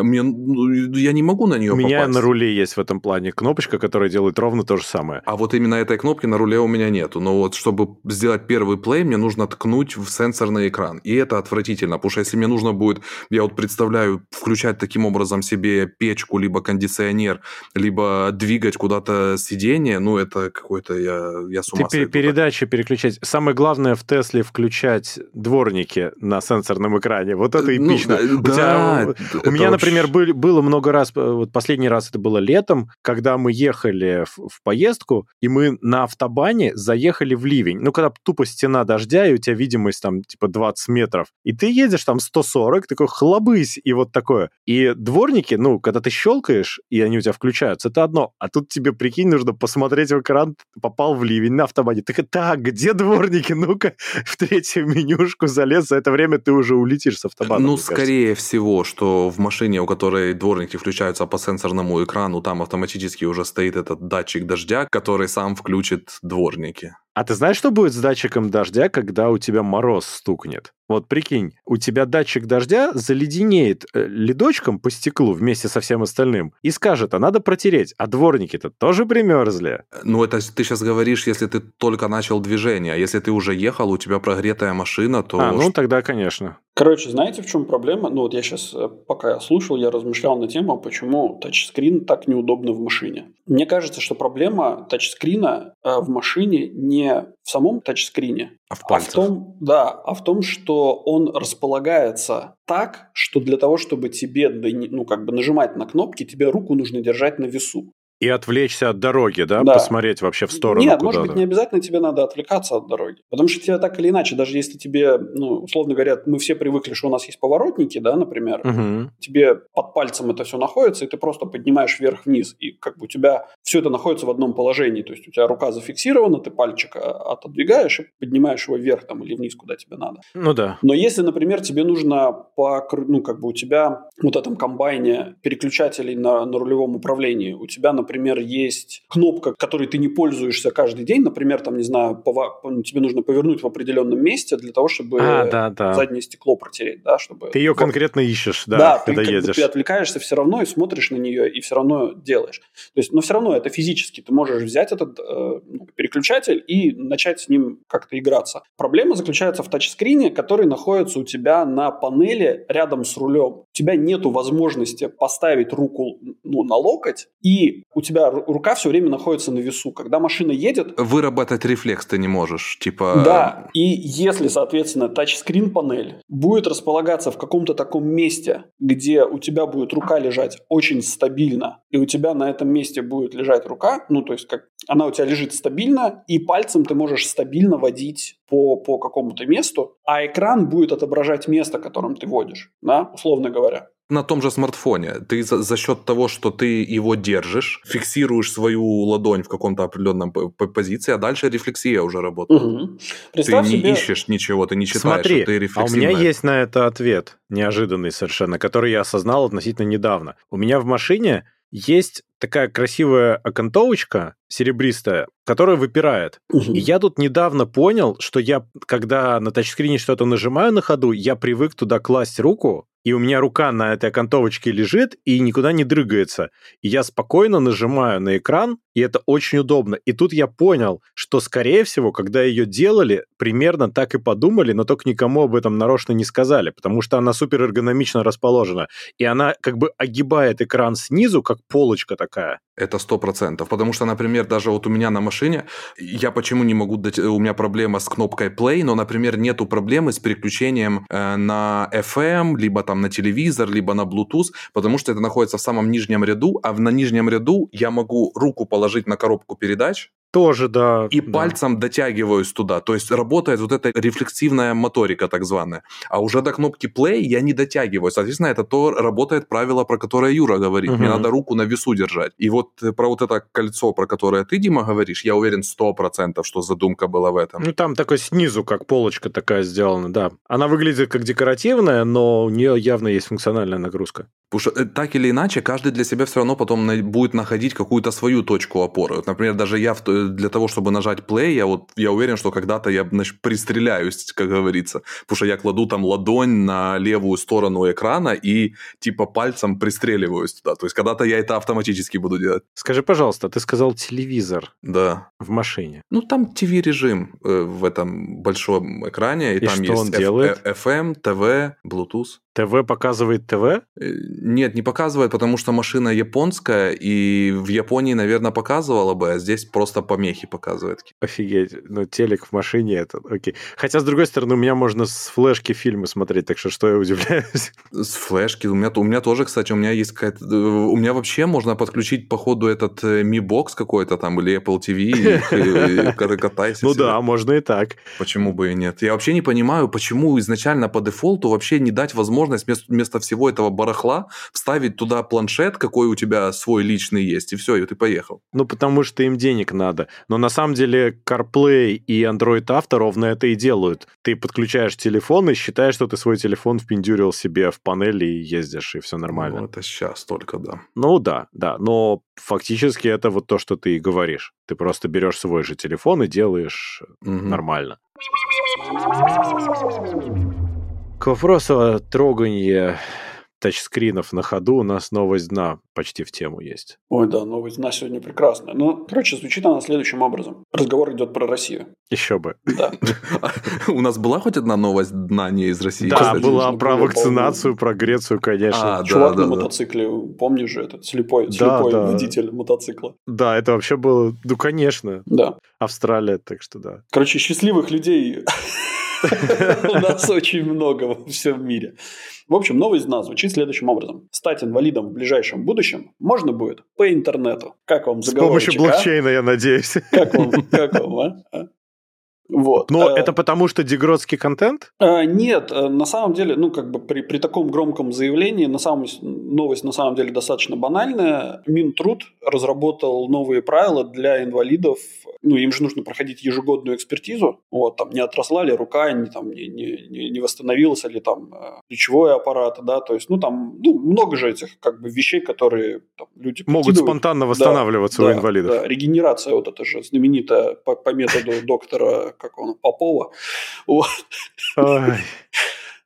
мне, ну, я не могу на нее У меня попасть. на руле есть в этом плане кнопочка, которая делает ровно то же самое. А вот именно этой кнопки на руле у меня нету. Но вот чтобы сделать первый плей, мне нужно ткнуть в сенсорный экран. И это отвратительно, потому что если мне нужно будет, я вот представляю, включать таким образом себе печку, либо кондиционер, либо двигать куда-то сиденье, ну это какой-то я, я с Ты ума пер- сойду. передачи переключать. Самое главное в Тесле включать дворники на сенсорном экране. Вот это Ну, эпично. да, У тебя- это У меня, вообще- например, были- было много раз, э, вот последний раз это было летом, когда мы ехали в, в поездку, и мы на автобане заехали в ливень. Ну, когда тупо стена дождя, и у тебя видимость там типа 20 метров. И ты едешь там 140, такой хлобысь, и вот такое. И дворники, ну, когда ты щелкаешь, и они у тебя включаются, это одно. А тут тебе, прикинь, нужно посмотреть в экран, попал в ливень на автобане. Так, так, где дворники? Ну-ка, в третью менюшку залез, за это время ты уже улетишь с автобана. Ну, мне кажется. скорее всего, что в машине, у которой дворники включаются по сенсорному экрану, там автоматически уже стоит этот датчик дождя, который сам включит дворники. А ты знаешь, что будет с датчиком дождя, когда у тебя мороз стукнет? Вот прикинь, у тебя датчик дождя заледенеет э, ледочком по стеклу вместе со всем остальным и скажет, а надо протереть, а дворники-то тоже примерзли. Ну, это ты сейчас говоришь, если ты только начал движение, а если ты уже ехал, у тебя прогретая машина, то... а, ну тогда, конечно. Короче, знаете, в чем проблема? Ну, вот я сейчас, пока я слушал, я размышлял на тему, почему тачскрин так неудобно в машине. Мне кажется, что проблема тачскрина э, в машине не в самом тачскрине, А в а в пальцах. том, да, а в том, что он располагается так, что для того, чтобы тебе, ну, как бы нажимать на кнопки, тебе руку нужно держать на весу. И отвлечься от дороги, да? Да. Посмотреть вообще в сторону Нет, может быть, не обязательно тебе надо отвлекаться от дороги. Потому что тебе так или иначе, даже если тебе, ну, условно говоря, мы все привыкли, что у нас есть поворотники, да, например, Мгм. тебе под пальцем это все находится, и ты просто поднимаешь вверх-вниз, и как бы у тебя все это находится в одном положении, то есть у тебя рука зафиксирована, ты пальчик а, отодвигаешь и поднимаешь его вверх там или вниз, куда тебе надо. Ну да. Но если, например, тебе нужно по, ну, как бы у тебя вот этом комбайне переключателей на, на рулевом управлении, у тебя, например, например, есть кнопка, которой ты не пользуешься каждый день, например, там, не знаю, пова... Тебе нужно повернуть в определенном месте для того, чтобы а, да, да. заднее стекло протереть, да, чтобы... Ты ее вот. конкретно ищешь, да, да когда ты, едешь. Бы, ты отвлекаешься все равно и смотришь на нее, и все равно делаешь. То есть, но все равно это физически. Ты можешь взять этот э, ну, переключатель и начать с ним как-то играться. Проблема заключается в тачскрине, который находится у тебя на панели рядом с рулем. У тебя нету возможности поставить руку ну, на локоть, и у тебя рука все время находится на весу. Когда машина едет... Выработать рефлекс ты не можешь, типа... Да, и если, соответственно, тачскрин панель будет располагаться в каком-то таком месте, где у тебя будет рука лежать очень стабильно, и у тебя на этом месте будет лежать рука, ну, то есть как она у тебя лежит стабильно, и пальцем ты можешь стабильно водить по, по какому-то месту, а экран будет отображать место, которым ты водишь, да, условно говоря на том же смартфоне. Ты за, за счет того, что ты его держишь, фиксируешь свою ладонь в каком-то определенном позиции, а дальше рефлексия уже работает. Угу. ты не себе... ищешь ничего, ты не читаешь, Смотри, а ты А у меня есть на это ответ, неожиданный совершенно, который я осознал относительно недавно. У меня в машине есть такая красивая окантовочка серебристая, которая выпирает. Угу. И я тут недавно понял, что я, когда на тачскрине что-то нажимаю на ходу, я привык туда класть руку, и у меня рука на этой окантовочке лежит и никуда не дрыгается. И я спокойно нажимаю на экран, и это очень удобно. И тут я понял, что, скорее всего, когда ее делали, примерно так и подумали, но только никому об этом нарочно не сказали, потому что она супер эргономично расположена. И она как бы огибает экран снизу, как полочка такая. Это сто процентов. Потому что, например, даже вот у меня на машине, я почему не могу дать, у меня проблема с кнопкой play, но, например, нету проблемы с переключением э, на FM, либо там на телевизор, либо на Bluetooth, потому что это находится в самом нижнем ряду, а на нижнем ряду я могу руку положить на коробку передач, тоже, да. И да. пальцем дотягиваюсь туда. То есть работает вот эта рефлексивная моторика, так званая. А уже до кнопки play я не дотягиваю. Соответственно, это то работает правило, про которое Юра говорит. Угу. Мне надо руку на весу держать. И вот про вот это кольцо, про которое ты, Дима, говоришь, я уверен сто процентов, что задумка была в этом. Ну, там такой снизу, как полочка такая сделана, да. Она выглядит как декоративная, но у нее явно есть функциональная нагрузка. Потому что э, так или иначе, каждый для себя все равно потом будет находить какую-то свою точку опоры. Вот, например, даже я в для того, чтобы нажать play, я вот я уверен, что когда-то я значит, пристреляюсь, как говорится. Потому что я кладу там ладонь на левую сторону экрана и типа пальцем пристреливаюсь туда. То есть когда-то я это автоматически буду делать. Скажи, пожалуйста, ты сказал телевизор. Да. В машине. Ну, там TV-режим э, в этом большом экране. И, и там что есть он делает? FM, TV, Bluetooth. ТВ показывает ТВ? Э, нет, не показывает, потому что машина японская, и в Японии, наверное, показывала бы, а здесь просто помехи показывает. Офигеть, ну телек в машине это, окей. Хотя, с другой стороны, у меня можно с флешки фильмы смотреть, так что что я удивляюсь? С флешки? У меня, у меня тоже, кстати, у меня есть какая-то... Э, у меня вообще можно подключить, походу, этот э, Mi Box какой-то там, или Apple TV, и катайся. Ну да, можно и так. Почему бы и нет? Я вообще не понимаю, почему изначально по дефолту вообще не дать возможность возможность вместо, вместо всего этого барахла вставить туда планшет, какой у тебя свой личный есть, и все, и ты поехал. Ну, потому что им денег надо. Но на самом деле CarPlay и Android Auto ровно это и делают. Ты подключаешь телефон и считаешь, что ты свой телефон впендюрил себе в панели и ездишь, и все нормально. Ну, это сейчас только, да. Ну, да, да. Но фактически это вот то, что ты и говоришь. Ты просто берешь свой же телефон и делаешь угу. нормально. К вопросу о трогании тачскринов на ходу у нас новость дна почти в тему есть. Ой, да, новость дна сегодня прекрасная. Ну, короче, звучит она следующим образом. Разговор идет про Россию. Еще бы. Да. У нас была хоть одна новость дна не из России? Да, была про вакцинацию, про Грецию, конечно. А, Чувак на мотоцикле, помнишь же, этот слепой, слепой водитель мотоцикла. Да, это вообще было, ну, конечно. Да. Австралия, так что да. Короче, счастливых людей у нас очень много во всем мире. В общем, новость дна звучит следующим образом. Стать инвалидом в ближайшем будущем можно будет по интернету. Как вам С помощью а? блокчейна, я надеюсь. Как вам, как вам а? Вот. Но э, это потому, что дегродский контент? Э, нет, э, на самом деле, ну, как бы при, при таком громком заявлении, на самом, новость на самом деле достаточно банальная. Минтруд разработал новые правила для инвалидов. Ну, им же нужно проходить ежегодную экспертизу. Вот, там, не отросла ли рука, не, там, не, не, не восстановился ли там плечевой аппарат, да, то есть, ну, там, ну, много же этих, как бы, вещей, которые там, люди Могут спонтанно восстанавливаться да, у инвалидов. Да, регенерация, вот это же знаменитая по, по методу доктора, как он, Попова. Вот.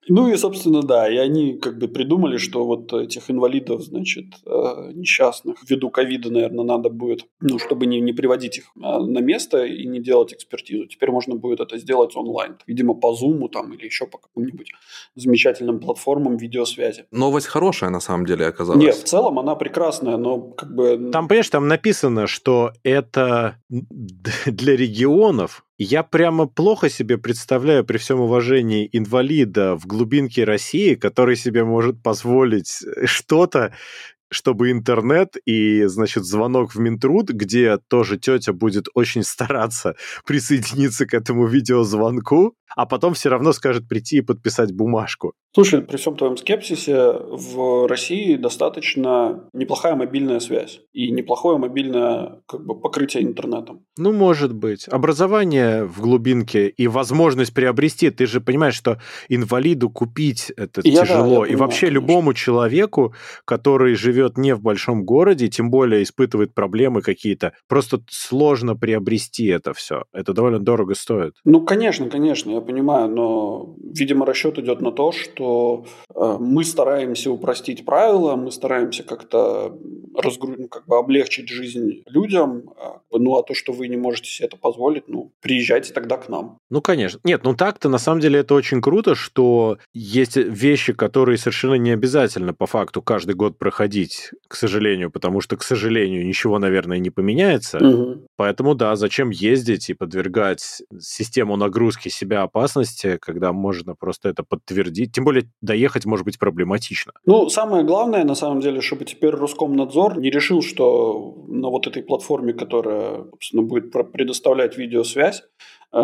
Ну и, собственно, да, и они как бы придумали, что вот этих инвалидов, значит, э, несчастных, ввиду ковида, наверное, надо будет, ну, чтобы не, не приводить их а, на место и не делать экспертизу. Теперь можно будет это сделать онлайн. Видимо, по Zoom там или еще по каким-нибудь замечательным платформам видеосвязи. Новость хорошая, на самом деле, оказалась. Нет, в целом она прекрасная, но как бы... Там, понимаешь, там написано, что это для регионов я прямо плохо себе представляю при всем уважении инвалида в глубинке России, который себе может позволить э, что-то, чтобы интернет и, значит, звонок в Минтруд, где тоже тетя будет очень стараться присоединиться к этому видеозвонку, а потом все равно скажет прийти и подписать бумажку. Слушай, при всем твоем скепсисе, в России достаточно неплохая мобильная связь и неплохое мобильное как бы, покрытие интернетом. Ну, может быть. Образование в глубинке и возможность приобрести. Ты же понимаешь, что инвалиду купить это я тяжело. Да, понимаю, и вообще конечно. любому человеку, который живет не в большом городе, тем более испытывает проблемы какие-то, просто сложно приобрести это все. Это довольно дорого стоит. Ну, конечно, конечно, я понимаю, но, видимо, расчет идет на то, что э, мы стараемся упростить правила, мы стараемся как-то разгрузить, ну, как бы облегчить жизнь людям, а, ну, а то, что вы не можете себе это позволить, ну, приезжайте тогда к нам. Ну, конечно. Нет, ну так-то на самом деле это очень круто, что есть вещи, которые совершенно не обязательно по факту каждый год проходить, к сожалению, потому что, к сожалению, ничего, наверное, не поменяется. Угу. Поэтому, да, зачем ездить и подвергать систему нагрузки себя опасности, когда можно просто это подтвердить. Тем более доехать может быть проблематично. Ну, самое главное, на самом деле, чтобы теперь Роскомнадзор не решил, что на вот этой платформе, которая, собственно, будет предоставлять видеосвязь,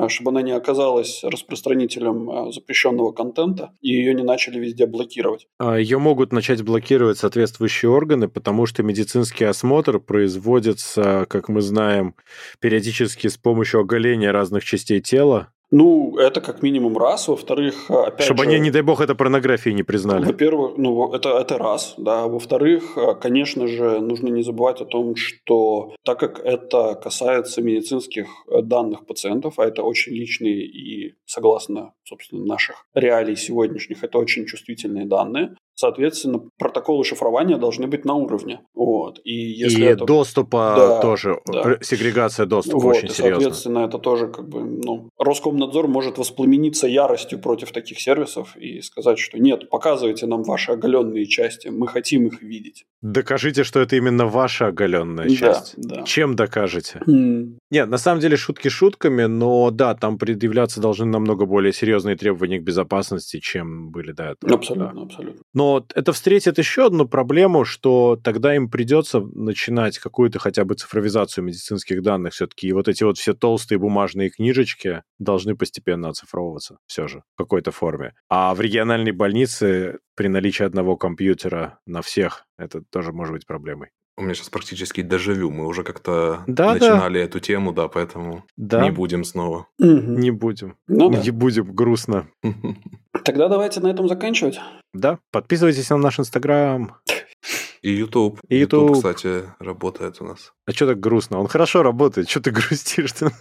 чтобы она не оказалась распространителем э, запрещенного контента, и ее не начали везде блокировать. А, ее могут начать блокировать соответствующие органы, потому что медицинский осмотр производится, как мы знаем, периодически с помощью оголения разных частей тела, ну, это как минимум раз. Во-вторых, опять Чтобы же, они, не дай бог, это порнографией не признали. Во-первых, ну, это, это раз, да. Во-вторых, конечно же, нужно не забывать о том, что так как это касается медицинских данных пациентов, а это очень личные и, согласно, собственно, наших реалий сегодняшних, это очень чувствительные данные, Соответственно, протоколы шифрования должны быть на уровне. Вот. И, если и это... доступа да, тоже, да. сегрегация доступа вот, очень и, серьезная. Соответственно, это тоже как бы, ну, Роскомнадзор может воспламениться яростью против таких сервисов и сказать, что нет, показывайте нам ваши оголенные части, мы хотим их видеть. Докажите, что это именно ваша оголенная часть. Да, да. Чем докажете? Mm. Нет, на самом деле шутки шутками, но да, там предъявляться должны намного более серьезные требования к безопасности, чем были до этого. Абсолютно, да. абсолютно. Но это встретит еще одну проблему, что тогда им придется начинать какую-то хотя бы цифровизацию медицинских данных все-таки. И вот эти вот все толстые бумажные книжечки должны постепенно оцифровываться все же в какой-то форме. А в региональной больнице при наличии одного компьютера на всех это тоже может быть проблемой. У меня сейчас практически дежавю. Мы уже как-то да, начинали да. эту тему, да, поэтому да. не будем снова. Угу. Не будем. Ну, не да. будем, грустно. Тогда давайте на этом заканчивать. Да, подписывайтесь на наш Инстаграм. И YouTube. И YouTube. YouTube, кстати, работает у нас. А что так грустно? Он хорошо работает. Что ты грустишь? -то?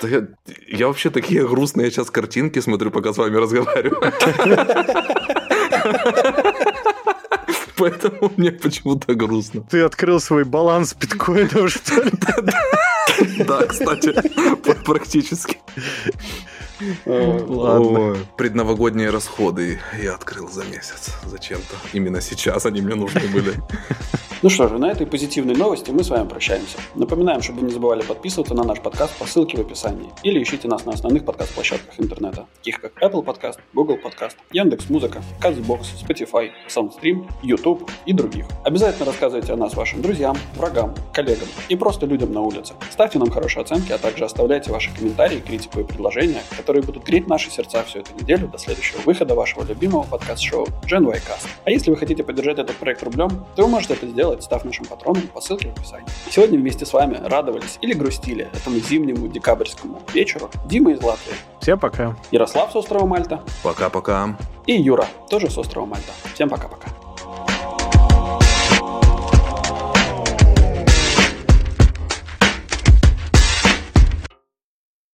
Да я, я вообще такие грустные сейчас картинки смотрю, пока с вами разговариваю. Поэтому мне почему-то грустно. Ты открыл свой баланс биткоинов, что ли? Да, кстати, практически. Ладно. Предновогодние расходы я открыл за месяц. Зачем-то. Именно сейчас они мне нужны были. Ну что же, на этой позитивной новости мы с вами прощаемся. Напоминаем, чтобы вы не забывали подписываться на наш подкаст по ссылке в описании или ищите нас на основных подкаст-площадках интернета, таких как Apple Podcast, Google Podcast, Яндекс.Музыка, Castbox, Spotify, SoundStream, YouTube и других. Обязательно рассказывайте о нас вашим друзьям, врагам, коллегам и просто людям на улице. Ставьте нам хорошие оценки, а также оставляйте ваши комментарии, критику и предложения, которые будут греть наши сердца всю эту неделю до следующего выхода вашего любимого подкаст-шоу Gen y Cast. А если вы хотите поддержать этот проект рублем, то вы можете это сделать, став нашим патроном по ссылке в описании. Сегодня вместе с вами радовались или грустили этому зимнему декабрьскому вечеру Дима из Латвии. Всем пока. Ярослав с острова Мальта. Пока-пока. И Юра, тоже с острова Мальта. Всем пока-пока.